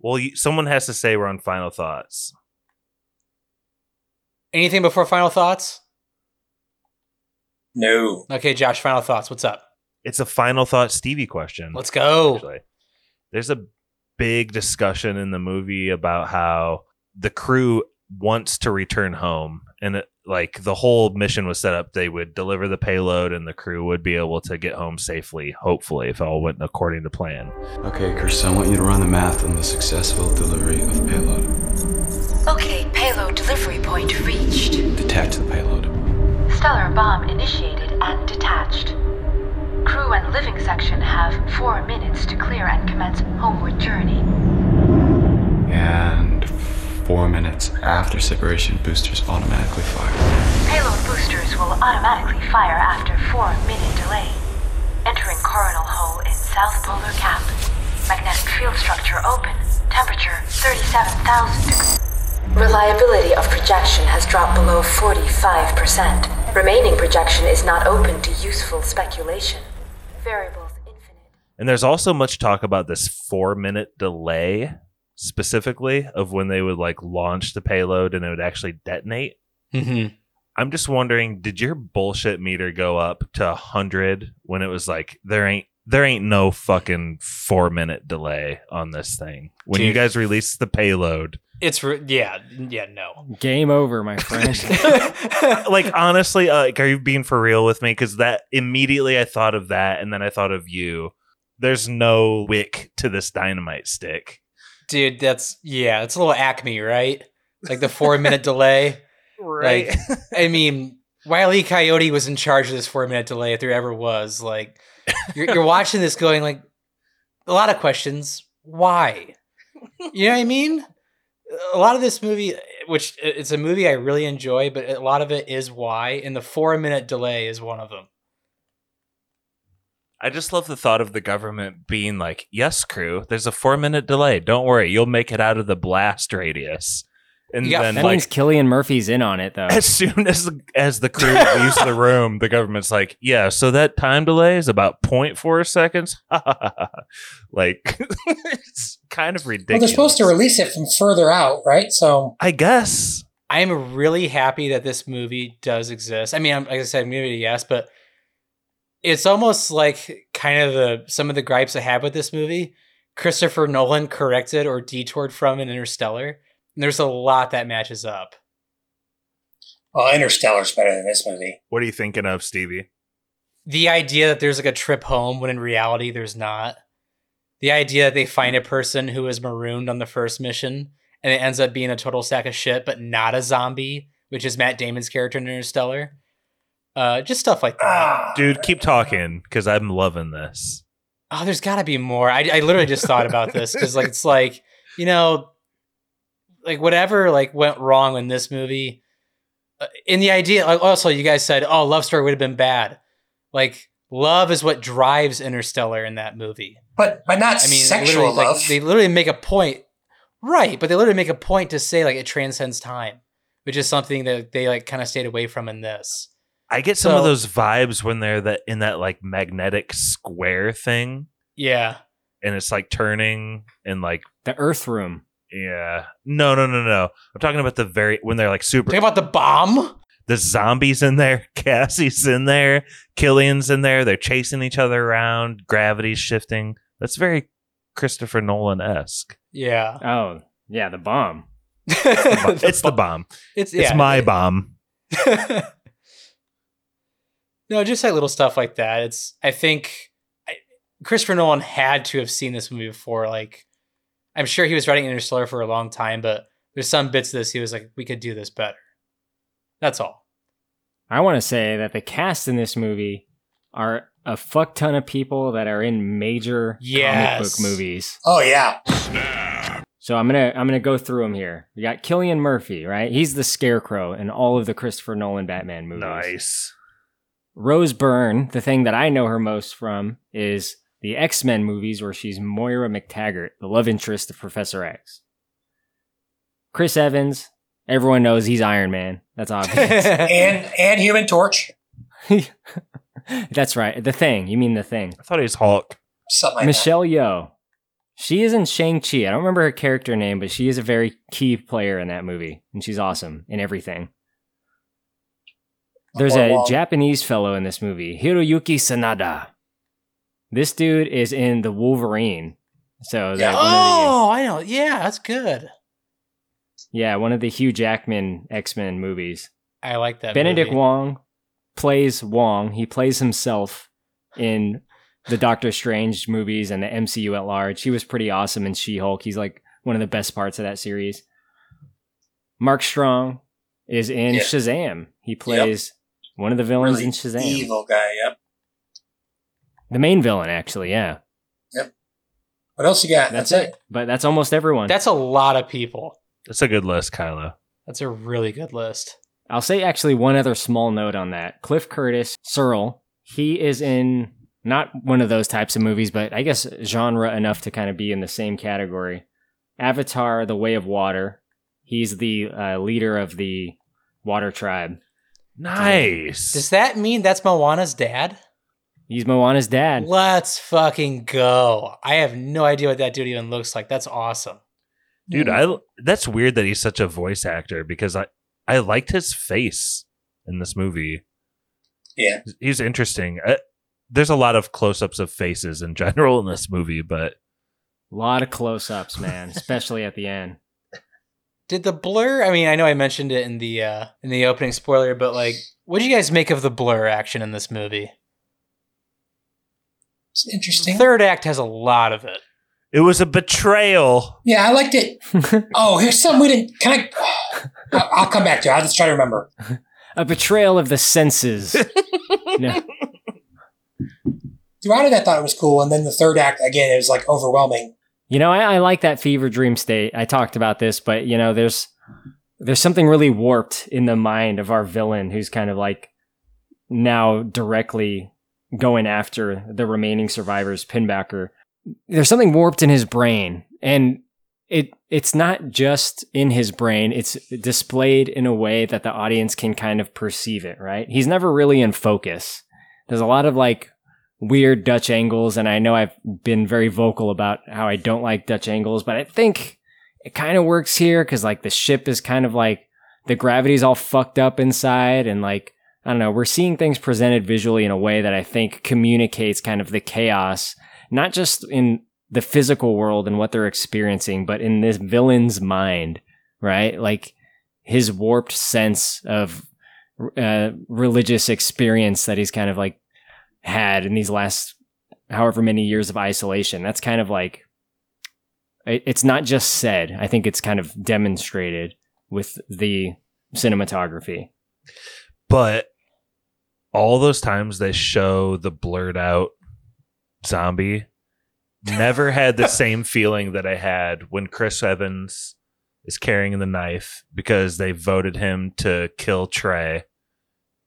Well, you, someone has to say we're on final thoughts. Anything before final thoughts? No. Okay, Josh. Final thoughts. What's up? It's a final thought Stevie question. Let's go. actually. There's a big discussion in the movie about how the crew wants to return home and it, like the whole mission was set up they would deliver the payload and the crew would be able to get home safely hopefully if all went according to plan Okay, Chris, I want you to run the math on the successful delivery of payload. Okay, payload delivery point reached. Detach the payload. Stellar bomb initiated and detached. Crew and living section have four minutes to clear and commence homeward journey. And four minutes after separation, boosters automatically fire. Payload boosters will automatically fire after four minute delay. Entering coronal hole in south polar cap. Magnetic field structure open. Temperature 37,000 degrees. Reliability of projection has dropped below 45%. Remaining projection is not open to useful speculation. Variables infinite. and there's also much talk about this four minute delay specifically of when they would like launch the payload and it would actually detonate Mm-hmm. i'm just wondering did your bullshit meter go up to 100 when it was like there ain't there ain't no fucking four minute delay on this thing when you guys released the payload It's re- yeah, yeah, no. Game over, my friend. like honestly, uh, like, are you being for real with me? Because that immediately I thought of that, and then I thought of you. There's no wick to this dynamite stick. Dude, that's yeah, it's a little acme, right? Like the four minute delay. Right. Like, I mean, Wile E. Coyote was in charge of this four minute delay if there ever was. Like, you're, you're watching this going like a lot of questions. Why? You know what I mean? A lot of this movie, which it's a movie I really enjoy, but a lot of it is why, and the four minute delay is one of them. I just love the thought of the government being like, "Yes, crew, there's a four minute delay. Don't worry, you'll make it out of the blast radius." And Yeah, then, that like, means Cillian Murphy's in on it though. as soon as the, as the crew leaves the room, the government's like, "Yeah, so that time delay is about 0.4 seconds." like, it's kind of Well, ridiculous. they're supposed to release it from further out, right? So I guess I'm really happy that this movie does exist. I mean, I'm, like I said, maybe yes, but it's almost like kind of the some of the gripes I have with this movie. Christopher Nolan corrected or detoured from in Interstellar. And there's a lot that matches up. well, Interstellar's better than this movie. What are you thinking of, Stevie? The idea that there's like a trip home when in reality there's not. The idea that they find a person who was marooned on the first mission and it ends up being a total sack of shit, but not a zombie, which is Matt Damon's character in Interstellar. Uh, just stuff like that. Dude, keep talking because I'm loving this. Oh, there's got to be more. I, I literally just thought about this because like it's like you know, like whatever like went wrong in this movie. Uh, in the idea, like also you guys said, oh, love story would have been bad. Like love is what drives Interstellar in that movie. But but not I mean, sexual literally, like, love. they literally make a point, right? But they literally make a point to say like it transcends time, which is something that they like kind of stayed away from in this. I get some of those vibes when they're that in that like magnetic square thing, Yeah, and it's like turning and like the Earth Room. Yeah. No, no, no, no. I'm talking about the very when they're like super. Talking about the bomb. The zombies in there. Cassie's in there. Cillian's in there. They're chasing each other around. Gravity's shifting. That's very Christopher Nolan esque. yeah. Oh, yeah, the bomb. it's the bomb. It's It's yeah, my bomb. No, just like little stuff like that. It's I think I, Christopher Nolan had to have seen this movie before. Like, I'm sure he was writing Interstellar for a long time, but there's some bits of this he was like, we could do this better. That's all. I want to say that the cast in this movie are a fuck ton of people that are in major comic Yes. book movies. oh yeah, So I'm gonna I'm gonna go through them here. We got Cillian Murphy, right? He's the Scarecrow in all of the Christopher Nolan Batman movies. Nice. Rose Byrne, the thing that I know her most from is the X Men movies where she's Moira McTaggart, the love interest of Professor X. Chris Evans, everyone knows he's Iron Man. That's obvious. and and Human Torch, That's right. The thing. You mean the thing. I thought he was Hulk. something like Michelle Yeoh. She is in Shang-Chi. I don't remember her character name, but she is a very key player in that movie. And she's awesome in everything. There's a Japanese fellow in this movie, Hiroyuki Sanada. This dude is in the Wolverine. So Yeah. that one of Oh, I know. Yeah, that's good. yeah, one of the Hugh Jackman X-Men movies. I like that. Benedict movie. Wong plays Wong. He plays himself in the Doctor Strange movies and the MCU at large. He was pretty awesome in She Hulk. He's like one of the best parts of that series. Mark Strong is in Yeah. Shazam. He plays one of the villains really in Shazam. evil guy. Yep. The main villain, actually, yeah. Yep. What else you got? That's, That's, it. But that's almost everyone. That's a lot of people. That's a good list, Kylo. That's a really good list. I'll say actually one other small note on that. Cliff Curtis, Searle, he is in not one of those types of movies, but I guess genre enough to kind of be in the same category. Avatar: The Way of Water. He's the uh, leader of the Water Tribe. Nice. Does that mean that's Moana's dad? He's Moana's dad. Let's fucking go. I have no idea what that dude even looks like. That's awesome. Dude, I that's weird that he's such a voice actor because I I liked his face in this movie. Yeah. He's interesting. Uh, there's a lot of close-ups of faces in general in this movie, but A lot of close-ups, man, especially at the end. Did the blur? I mean, I know I mentioned it in the uh, in the opening spoiler, but like, what do you guys make of the blur action in this movie? It's interesting. Third act has a lot of it. It was a betrayal. Yeah, I liked it. oh, here's something we didn't. Can I? I'll, I'll come back to it. I'll just try to remember. A betrayal of the senses. no. Throughout it, I thought it was cool, and then the third act again, it was like overwhelming. You know, I, I like that fever dream state. I talked about this, but you know, there's there's something really warped in the mind of our villain who's kind of like now directly going after the remaining survivors, Pinbacker. There's something warped in his brain, and it it's not just in his brain. It's displayed in a way that the audience can kind of perceive it. Right? He's never really in focus. There's a lot of like weird Dutch angles, and I know I've been very vocal about how I don't like Dutch angles, but I think it kind of works here because like the ship is kind of like the gravity's all fucked up inside, and like I don't know, we're seeing things presented visually in a way that I think communicates kind of the chaos, not just in the physical world and what they're experiencing, but in this villain's mind, right? Like his warped sense of uh, religious experience that he's kind of like had in these last however many years of isolation. That's kind of like it's not just said. I think it's kind of demonstrated with the cinematography. But all those times they show the blurred out zombie never had the same feeling that I had when Chris Evans is carrying the knife because they voted him to kill Trey.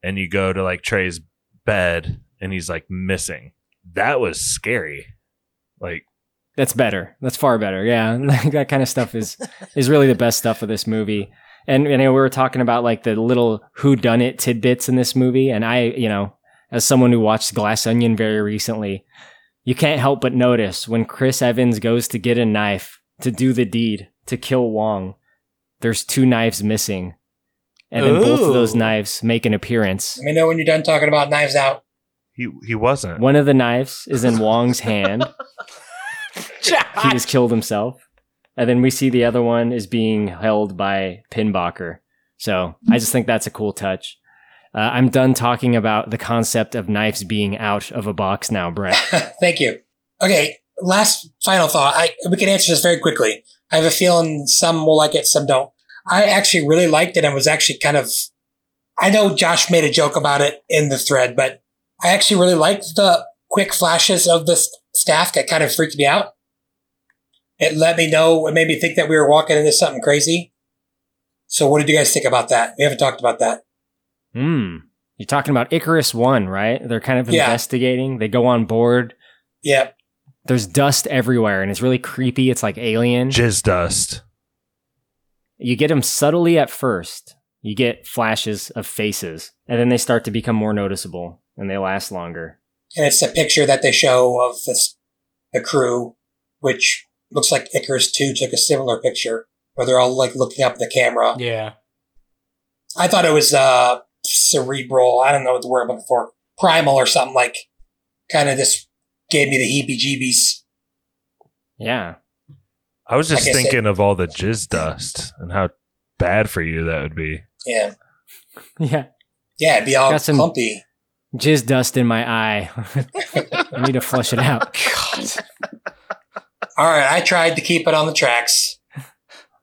And you go to like Trey's bed and he's like missing. That was scary. Like That's better. That's far better. Yeah, like that kind of stuff is is really the best stuff of this movie. And you know, we were talking about like the little who done it tidbits in this movie, and I, you know, as someone who watched Glass Onion very recently, you can't help but notice when Chris Evans goes to get a knife to do the deed to kill Wong, there's two knives missing, and then both of those knives make an appearance. Let me know when you're done talking about Knives Out. he he wasn't. One of the knives is in Wong's hand. he just killed himself. And then we see the other one is being held by Pinbacker. So I just think that's a cool touch. Uh, I'm done talking about the concept of knives being out of a box now, Brett. Thank you. Okay, last final thought. I we can answer this very quickly. I have a feeling some will like it, some don't. I actually really liked it and was actually kind of. I know Josh made a joke about it in the thread, but I actually really liked the quick flashes of the staff that kind of freaked me out. It let me know. It made me think that we were walking into something crazy. So, what did you guys think about that? We haven't talked about that. Hmm. You're talking about Icarus 1, right? They're kind of Yeah. investigating. They go on board. Yeah. There's dust everywhere and it's really creepy. It's like alien. Jizz dust. You get them subtly at first. You get flashes of faces, and then they start to become more noticeable and they last longer. and it's a picture that they show of this the crew, which looks like Icarus Two took a similar picture where they're all like looking up at the camera. Yeah. I thought it was uh cerebral. I don't know what the word I'm looking for, primal or something like. Kind of just gave me the heebie-jeebies. Yeah. I was just Like I said- thinking of all the jizz dust and how bad for you that would be. Yeah, Yeah. yeah, it'd be all Got some- clumpy. Jizz dust in my eye. I need to flush it out. All right, I tried to keep it on the tracks.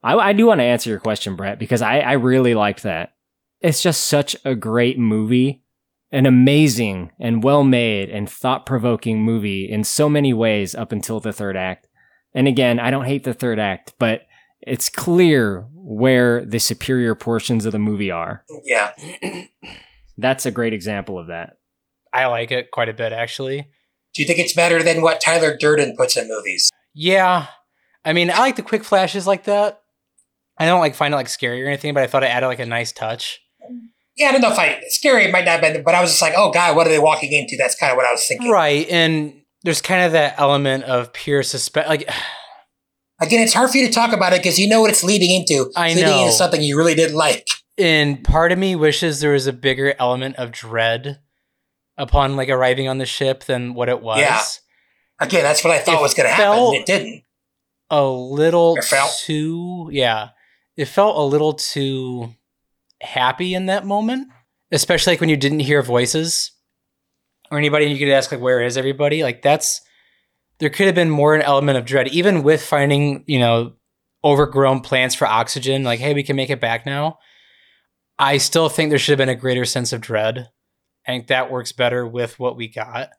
I, I do want to answer your question, Brett, because I, I really liked that. It's just such a great movie, an amazing and well made and thought provoking movie in so many ways up until the third act. And again, I don't hate the third act, but it's clear where the superior portions of the movie are. Yeah, That's a great example of that. I like it quite a bit, actually. do you think it's better than what Tyler Durden puts in movies? Yeah. I mean, I like the quick flashes like that. I don't like find it like scary or anything, but I thought it added like a nice touch. Yeah, I don't know if I scary. It might not have been, but I was just like, oh god, what are they walking into? That's kind of what I was thinking. Right. And there's kind of that element of pure suspense. Like, Again, it's hard for you to talk about it because you know what it's leading into. I leading know. into something you really didn't like. and part of me wishes there was a bigger element of dread upon like arriving on the ship than what it was. Yeah. Again, that's what I thought It was going to happen. and It didn't. A little It felt- too, yeah. it felt a little too happy in that moment, especially like when you didn't hear voices or anybody and you could ask like where is everybody? Like that's there could have been more an element of dread even with finding, you know, overgrown plants for oxygen like hey, we can make it back now. I still think there should have been a greater sense of dread. I think that works better with what we got.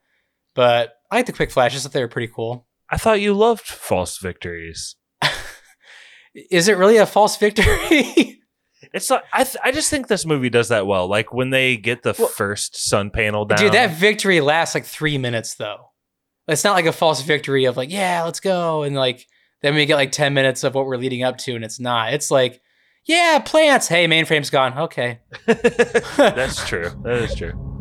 But I like the quick flashes. I thought they were pretty cool. I thought you loved false victories. Is it really a false victory? It's not. I th- I just think this movie does that well. Like when they get the first sun panel down. Dude, that victory lasts like three minutes though. It's not like a false victory of like, yeah, let's go. And like then we get like 10 minutes of what we're leading up to, and it's not. It's like, yeah, plants. Hey, mainframe's gone. Okay. That's true. That is true.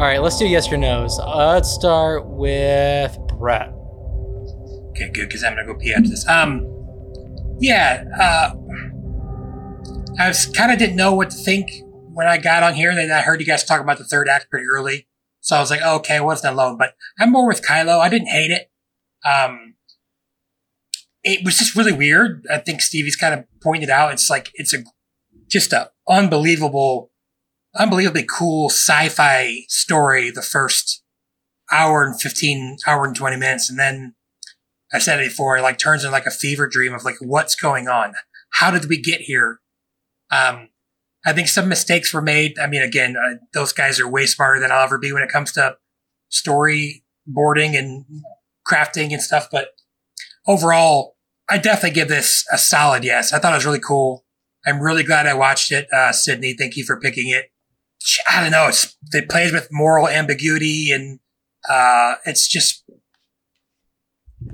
All right, let's do yes or no's. Uh, let's start with Brett. Okay, good, because I'm gonna go pee after this. Um, yeah, uh, I kind of didn't know what to think when I got on here. And then I heard you guys talk about the third act pretty early, so I was like, okay, what's that alone? But I'm more with Kylo. I didn't hate it. Um, it was just really weird. I think Stevie's kind of pointed out. It's like it's a just a unbelievable, unbelievably cool sci-fi story. The first hour and fifteen, hour and twenty minutes, and then I said it before. It like turns into like a fever dream of like what's going on. How did we get here? Um, I think some mistakes were made. I mean, again, uh, those guys are way smarter than I'll ever be when it comes to storyboarding and crafting and stuff. But overall, I definitely give this a solid yes. I thought it was really cool. I'm really glad I watched it. Uh, Sydney, thank you for picking it. I don't know. It's, it plays with moral ambiguity and, uh, it's just,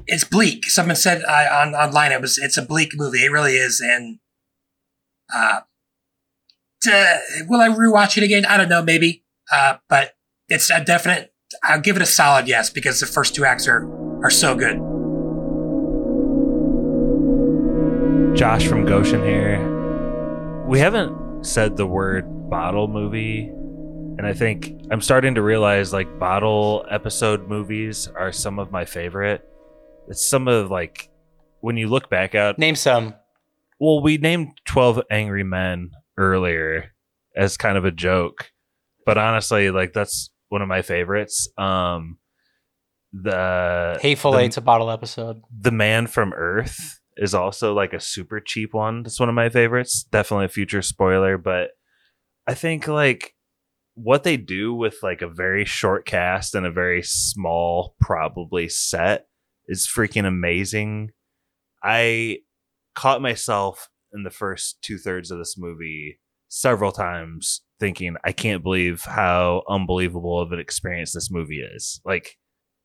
it's bleak. Someone said uh, on online it was, it's a bleak movie. It really is. And, uh, uh, will I rewatch it again? I don't know, maybe. Uh, but it's a definite. I'll give it a solid yes because the first two acts are are so good. Josh from Goshen here. We haven't said the word bottle movie, and I think I'm starting to realize like bottle episode movies are some of my favorite. It's some of like when you look back at name some. Well, we named Twelve Angry Men earlier as kind of a joke, but honestly, like that's one of my favorites. Um, the Hateful the, Eight's a bottle episode. The Man from Earth is also like a super cheap one. That's one of my favorites. Definitely a future spoiler, but I think like what they do with like a very short cast and a very small probably set is freaking amazing. I caught myself in the first two thirds of this movie several times thinking, I can't believe how unbelievable of an experience this movie is. Like,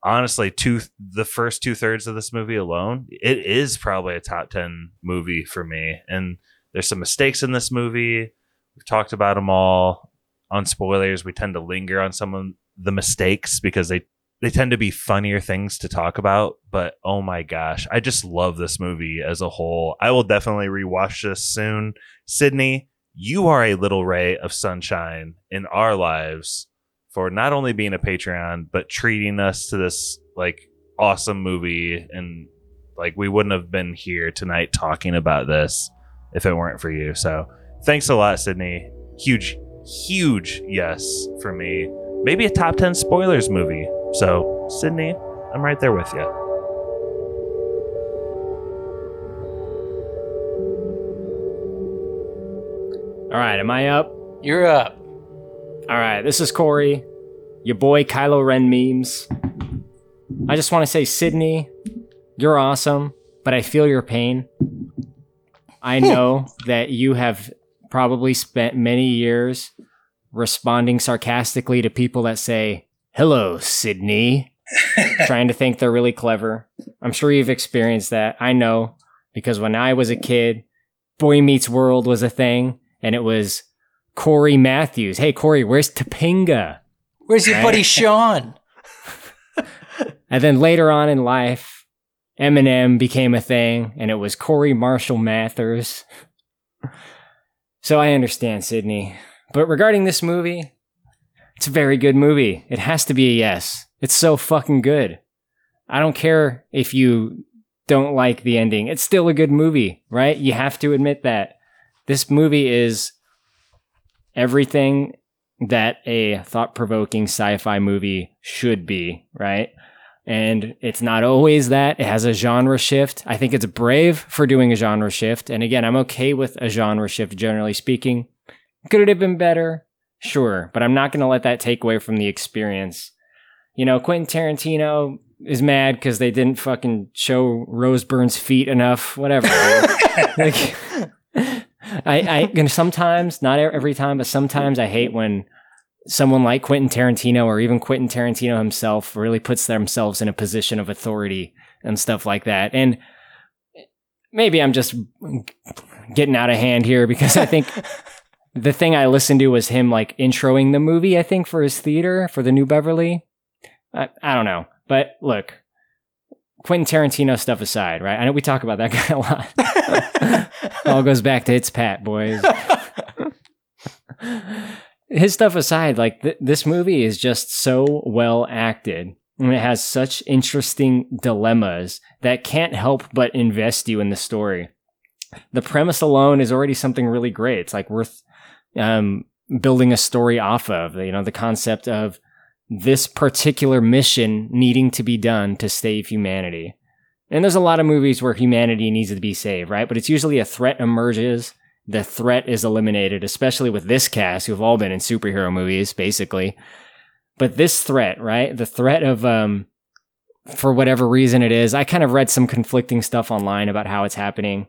honestly, two the first two thirds of this movie alone, it is probably a top ten movie for me. And there's some mistakes in this movie. We've talked about them all on spoilers. We tend to linger on some of the mistakes because they they tend to be funnier things to talk about. But oh my gosh, I just love this movie as a whole. I will definitely rewatch this soon. Sydney, you are a little ray of sunshine in our lives for not only being a Patreon, but treating us to this like awesome movie. And like we wouldn't have been here tonight talking about this if it weren't for you. So thanks a lot, Sydney. Huge, huge yes for me. Maybe a top 10 spoilers movie. So, Sydney, I'm right there with you. All right, am I up? You're up. All right, this is Corey, your boy Kylo Ren memes. I just want to say, Sydney, you're awesome, but I feel your pain. I know that you have probably spent many years responding sarcastically to people that say, Hello, Sydney, trying to think they're really clever. I'm sure you've experienced that. I know because when I was a kid, Boy Meets World was a thing, and it was Corey Matthews. Hey, Corey, where's Topanga? Where's your buddy Sean? And then later on in life, Eminem became a thing, and it was Corey Marshall Mathers. So I understand, Sydney. But regarding this movie, It's a very good movie. It has to be a yes. It's so fucking good. I don't care if you don't like the ending. It's still a good movie, right? You have to admit that. This movie is everything that a thought provoking sci fi movie should be, right? And it's not always that. It has a genre shift. I think it's brave for doing a genre shift. And again, I'm okay with a genre shift, generally speaking. Could it have been better? Sure. But I'm not going to let that take away from the experience. You know, Quentin Tarantino is mad because they didn't fucking show Rose Byrne's feet enough, whatever. like, I, I, sometimes, not every time, but sometimes I hate when someone like Quentin Tarantino or even Quentin Tarantino himself really puts themselves in a position of authority and stuff like that. And maybe I'm just getting out of hand here because I think the thing I listened to was him like introing the movie, I think, for his theater for the New Beverly. I, I don't know. But look, Quentin Tarantino stuff aside, right? I know we talk about that guy a lot. All goes back to it's Pat, boys. His stuff aside, like th- this movie is just so well acted. And it has such interesting dilemmas that can't help but invest you in the story. The premise alone is already something really great. It's like worth um, building a story off of. You know, the concept of this particular mission needing to be done to save humanity. And there's a lot of movies where humanity needs to be saved, right? But it's usually a threat emerges, the threat is eliminated, especially with this cast who've all been in superhero movies, basically. But this threat, right? The threat of, um, for whatever reason it is, I kind of read some conflicting stuff online about how it's happening.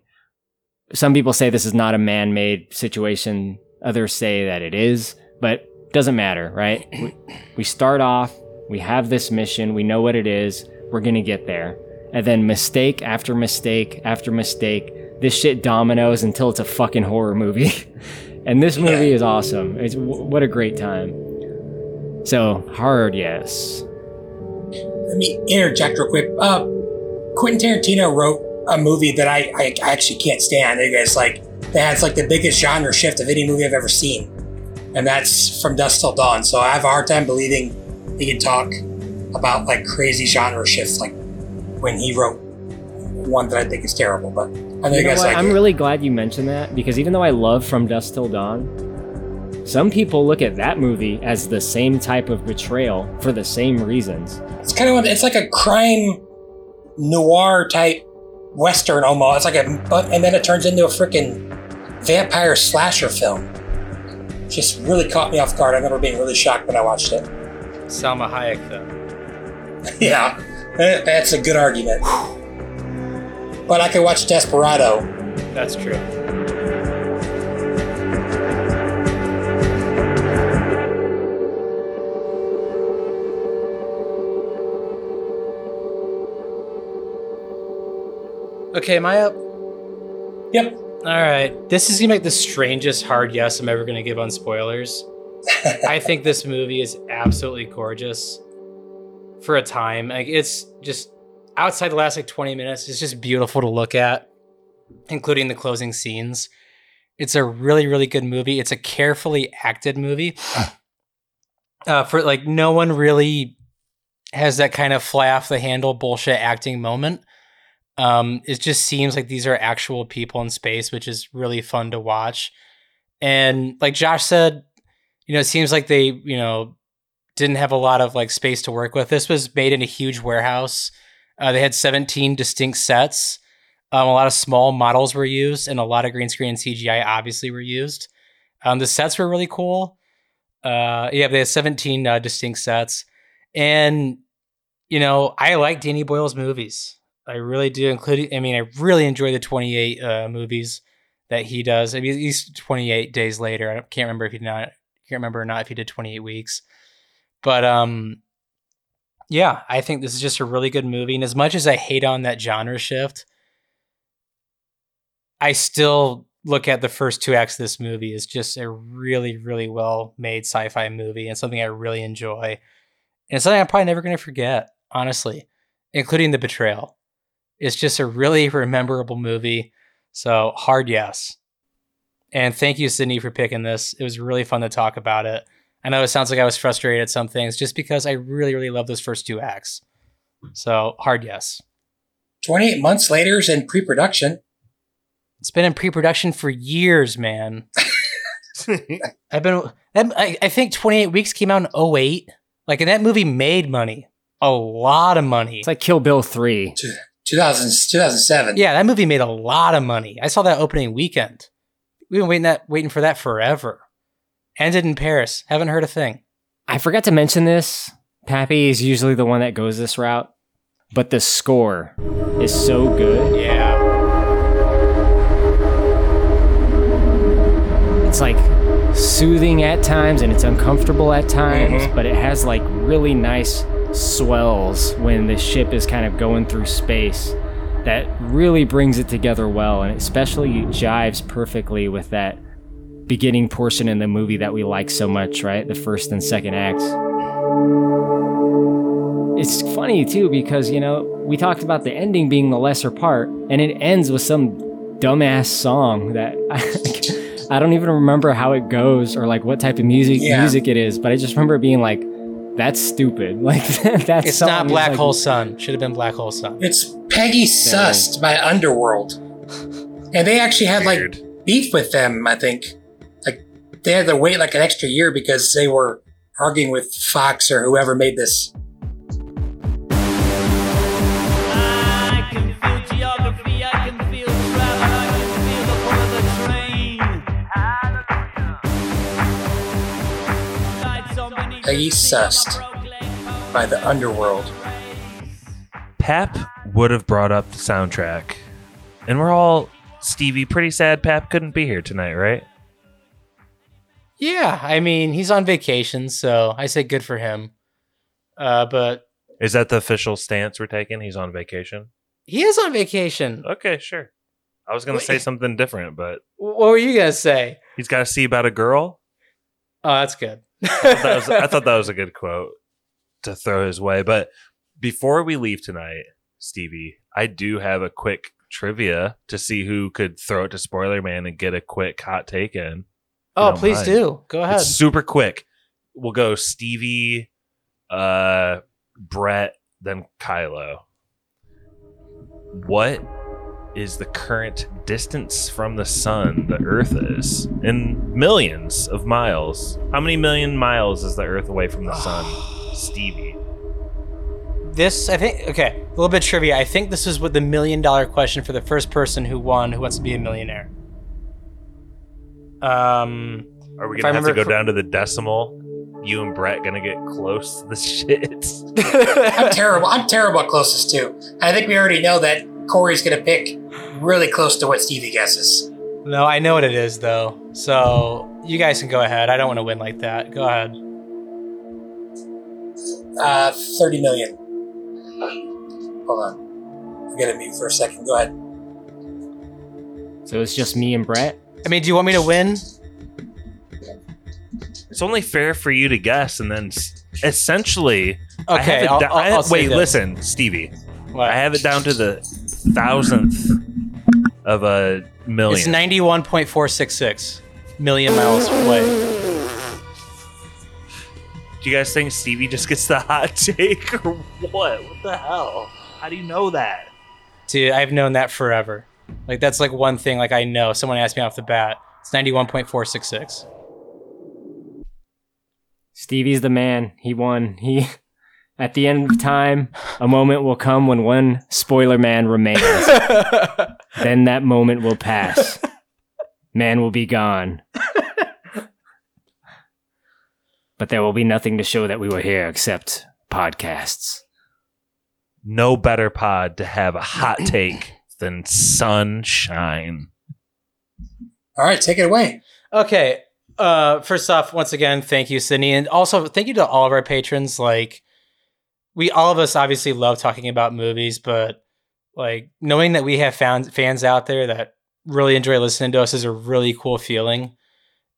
Some people say this is not a man made situation, others say that it is, but doesn't matter, right? We, we start off, we have this mission, we know what it is, we're gonna get there. And then mistake after mistake after mistake, this shit dominoes until it's a fucking horror movie. and this movie is awesome. It's what a great time. So hard, yes. Let me interject real quick. Uh, Quentin Tarantino wrote a movie that I, I, I actually can't stand. It's like that's has like the biggest genre shift of any movie I've ever seen, and that's From Dusk Till Dawn. So I have a hard time believing he can talk about like crazy genre shifts like when he wrote one that I think is terrible. But I know You you, know guys what? like I'm it. really glad you mentioned that because even though I love From Dusk Till Dawn, some people look at that movie as the same type of betrayal for the same reasons. It's kind of it's like a crime noir type western almost. It's like a and then it turns into a freaking vampire slasher film. Just really caught me off guard. I remember being really shocked when I watched it. Salma Hayek, though. yeah, eh, that's a good argument. But I could watch Desperado. That's true. Okay, am I up? Yep. All right. This is gonna make the strangest hard yes I'm ever gonna give on spoilers. I think this movie is absolutely gorgeous for a time. Like it's just outside the last like 20 minutes, it's just beautiful to look at, including the closing scenes. It's a really, really good movie. It's a carefully acted movie. Uh, for like no one really has that kind of fly off the handle bullshit acting moment. Um, it just seems like these are actual people in space, which is really fun to watch. And like Josh said, you know, it seems like they, you know, didn't have a lot of like space to work with. This was made in a huge warehouse. Uh, they had 17 distinct sets. Um, a lot of small models were used, and a lot of green screen and CGI obviously were used. Um, the sets were really cool. Uh, yeah, they had 17 uh, distinct sets, and you know, I like Danny Boyle's movies. I really do, including. I mean, I really enjoy the 28 uh, movies that he does. I mean, he's 28 days later. I can't remember if he did not. Can't remember or not if he did 28 weeks. But um, yeah, I think this is just a really good movie. And as much as I hate on that genre shift, I still look at the first two acts of this movie as just a really, really well made sci-fi movie and something I really enjoy. And it's something I'm probably never going to forget, honestly, including the betrayal. It's just a really rememberable movie. So hard yes. And thank you, Sydney, for picking this. It was really fun to talk about it. I know it sounds like I was frustrated at some things just because I really, really love those first two acts. So hard yes. 28 months later is in pre-production. It's been in pre-production for years, man. I've been, I, I think 28 Weeks came out in 08. Like, and that movie made money, a lot of money. It's like Kill Bill three. 2000, 2007. Yeah, that movie made a lot of money. I saw that opening weekend. We've been waiting that waiting for that forever. Ended in Paris. Haven't heard a thing. I forgot to mention this. Pappy is usually the one that goes this route, but the score is so good. Yeah. It's like soothing at times and it's uncomfortable at times, Mhm. but it has like really nice swells when the ship is kind of going through space that really brings it together well and especially jives perfectly with that beginning portion in the movie that we like so much, right? The first and second acts. It's funny too because, you know, we talked about the ending being the lesser part and it ends with some dumbass song that I, don't even remember how it goes or like what type of music Yeah. music it is, but I just remember being like that's stupid. Like that's It's not Black Hole Sun. Should have been Black Hole Sun. It's Peggy Sussed by Underworld. And they actually had like beef with them, I think. Like they had to wait like an extra year because they were arguing with Fox or whoever made this. Peggy Sussed by the Underworld. Pap would have brought up the soundtrack. And we're all, Stevie, pretty sad Pap couldn't be here tonight, right? Yeah, I mean he's on vacation, so I say good for him. Uh, but Is that the official stance we're taking? He's on vacation? he is on vacation. Okay, sure. I was going to say something different, but What were you gonna say? he's got to see about a girl. Oh, that's good. I thought that was, I thought that was a good quote to throw his way. But before we leave tonight, Stevie, I do have a quick trivia to see who could throw it to Spoiler Man and get a quick hot take in. Oh, please mind. do. Go ahead. It's super quick. We'll go Stevie, uh, Brett, then Kylo. What is the current distance from the sun the Earth is in millions of miles? How many million miles is the Earth away from the sun, Stevie? This, I think, okay, a little bit trivia. I think this is what the million dollar question for the first person who won Who Wants to Be a Millionaire. Um, Are we if gonna have to remember go cor- down to the decimal? You and Brett gonna get close to the shit. I'm terrible. I'm terrible at closest too. I think we already know that Corey's gonna pick really close to what Stevie guesses. No, I know what it is though. So you guys can go ahead. I don't want to win like that. Go ahead. Uh, 30 million. Hold on. I'm gonna mute for a second. Go ahead. So it's just me and Brett. I mean, do you want me to win? It's only fair for you to guess, and then s- essentially, I Okay, have it I'll- I'll- I- I'll say wait, this. listen, Stevie. I have it down to the thousandth of a million. It's ninety-one point four six six million miles away. Do you guys think Stevie just gets the hot take or what? What the hell? How do you know that? Dude, I've known that forever. Like that's like one thing. Like I know. Someone asked me off the bat. It's ninety-one point four six six. Stevie's the man. He won. He at the end of time, a moment will come when one spoiler man remains. then that moment will pass. Man will be gone. but there will be nothing to show that we were here except podcasts. No better pod to have a hot take than sunshine. All right, take it away. Okay. Uh, first off, once again, thank you, Sydney, and also thank you to all of our patrons. Like, we all of us obviously love talking about movies, but like knowing that we have found fans out there that really enjoy listening to us is a really cool feeling.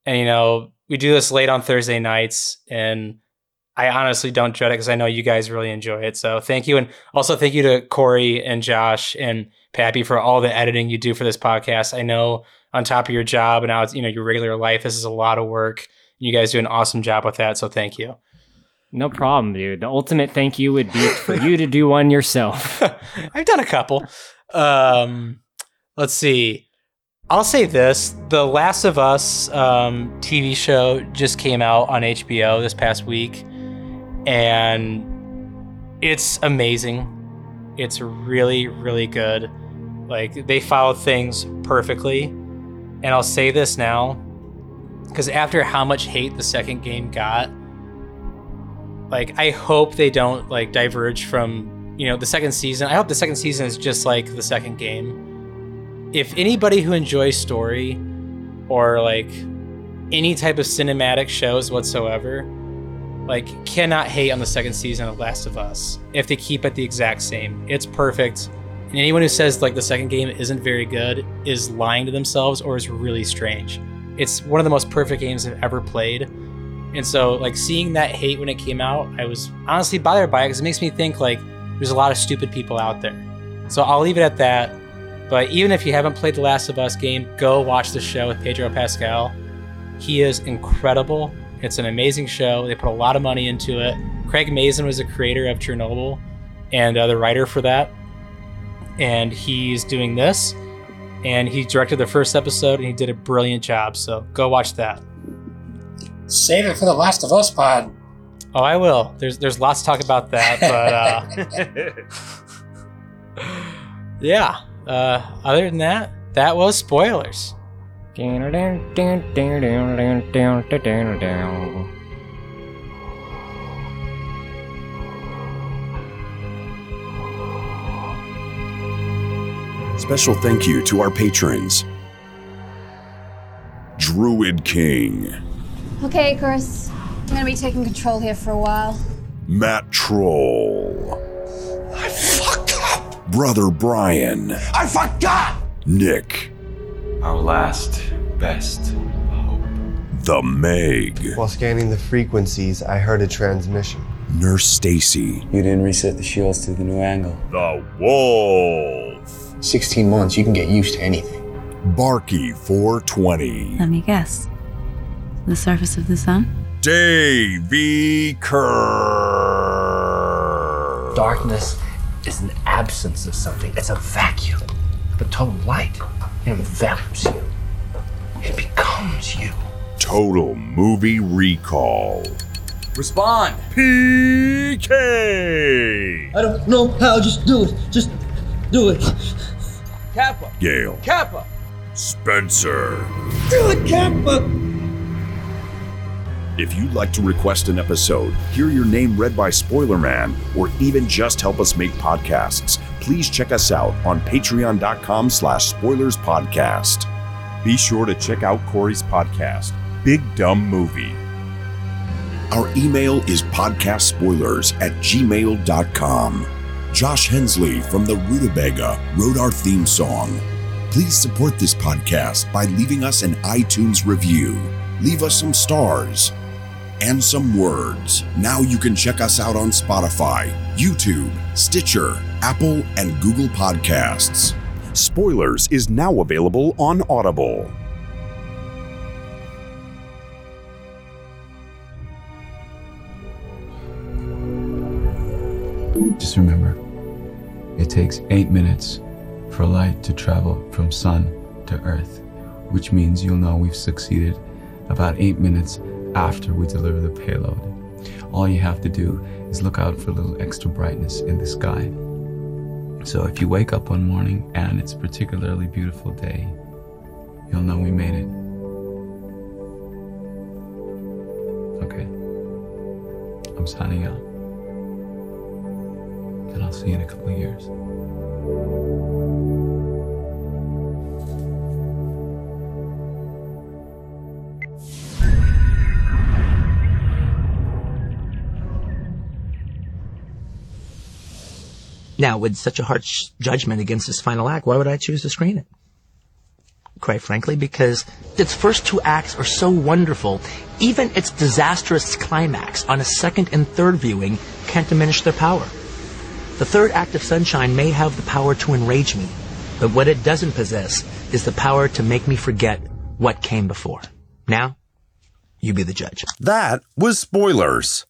And you know, we do this late on Thursday nights, and I honestly don't dread it because I know you guys really enjoy it. So thank you, and also thank you to Corey and Josh and Pappy for all the editing you do for this podcast. I know on top of your job and out, you know, your regular life, this is a lot of work, You guys do an awesome job with that, so thank you. No problem, dude. The ultimate thank you would be for you to do one yourself. I've done a couple. Um, let's see. I'll say this: The Last of Us um, TV show just came out on HBO this past week, and it's amazing. It's really, really good. Like they followed things perfectly. And I'll say this now, because after how much hate the second game got, like I hope they don't like diverge from you know the second season. I hope the second season is just like the second game. If anybody who enjoys story or like any type of cinematic shows whatsoever, like cannot hate on the second season of Last of Us if they keep it the exact same. It's perfect. And anyone who says like the second game isn't very good is lying to themselves or is really strange. It's one of the most perfect games I've ever played. And so like seeing that hate when it came out, I was honestly bothered by it because it makes me think like there's a lot of stupid people out there. So I'll leave it at that. But even if you haven't played the Last of Us game, go watch the show with Pedro Pascal. He is incredible. It's an amazing show. They put a lot of money into it. Craig Mazin was the creator of Chernobyl and uh, the writer for that. And he's doing this. And he directed the first episode and he did a brilliant job. So go watch that. Save it for the Last of Us pod. Oh, I will. There's there's lots to talk about that, but uh, yeah. Uh, other than that, that was spoilers. Special thank you to our patrons Druid King, Okay, Chris. I'm gonna be taking control here for a while. Matt Troll, I fucked up! Brother Brian, I forgot! Nick, Our last, best hope. The Meg, While scanning the frequencies, I heard a transmission. Nurse Stacy, You didn't reset the shields to the new angle. The Wolf, 16 months, you can get used to anything. Barky 420, Let me guess. The surface of the sun? Davy Kerr. Darkness is an absence of something. It's a vacuum. But total light envelops you. It becomes you. Total Movie Recall. Respond. PK. I don't know how, just do it. Just do it. Capa. Gale. Capa. Spencer. It, Capa! If you'd like to request an episode, hear your name read by Spoiler Man, or even just help us make podcasts, please check us out on patreon.com slash spoilers podcast. Be sure to check out Corey's podcast, Big Dumb Movie. Our email is podcastspoilers at gmail.com. Josh Hensley from the Rutabaga wrote our theme song. Please support this podcast by leaving us an iTunes review. Leave us some stars and some words. Now you can check us out on Spotify, YouTube, Stitcher, Apple, and Google Podcasts. Spoilers is now available on Audible. Just remember, it takes eight minutes for light to travel from sun to earth, which means you'll know we've succeeded about eight minutes after we deliver the payload. All you have to do is look out for a little extra brightness in the sky. So if you wake up one morning and it's a particularly beautiful day, you'll know we made it. Okay. I'm signing out. And I'll see you in a couple of years. Now, with such a harsh judgment against this final act, why would I choose to screen it? Quite frankly, because its first two acts are so wonderful, even its disastrous climax on a second and third viewing can't diminish their power. The third act of Sunshine may have the power to enrage me, but what it doesn't possess is the power to make me forget what came before. Now, You be the judge. That was spoilers.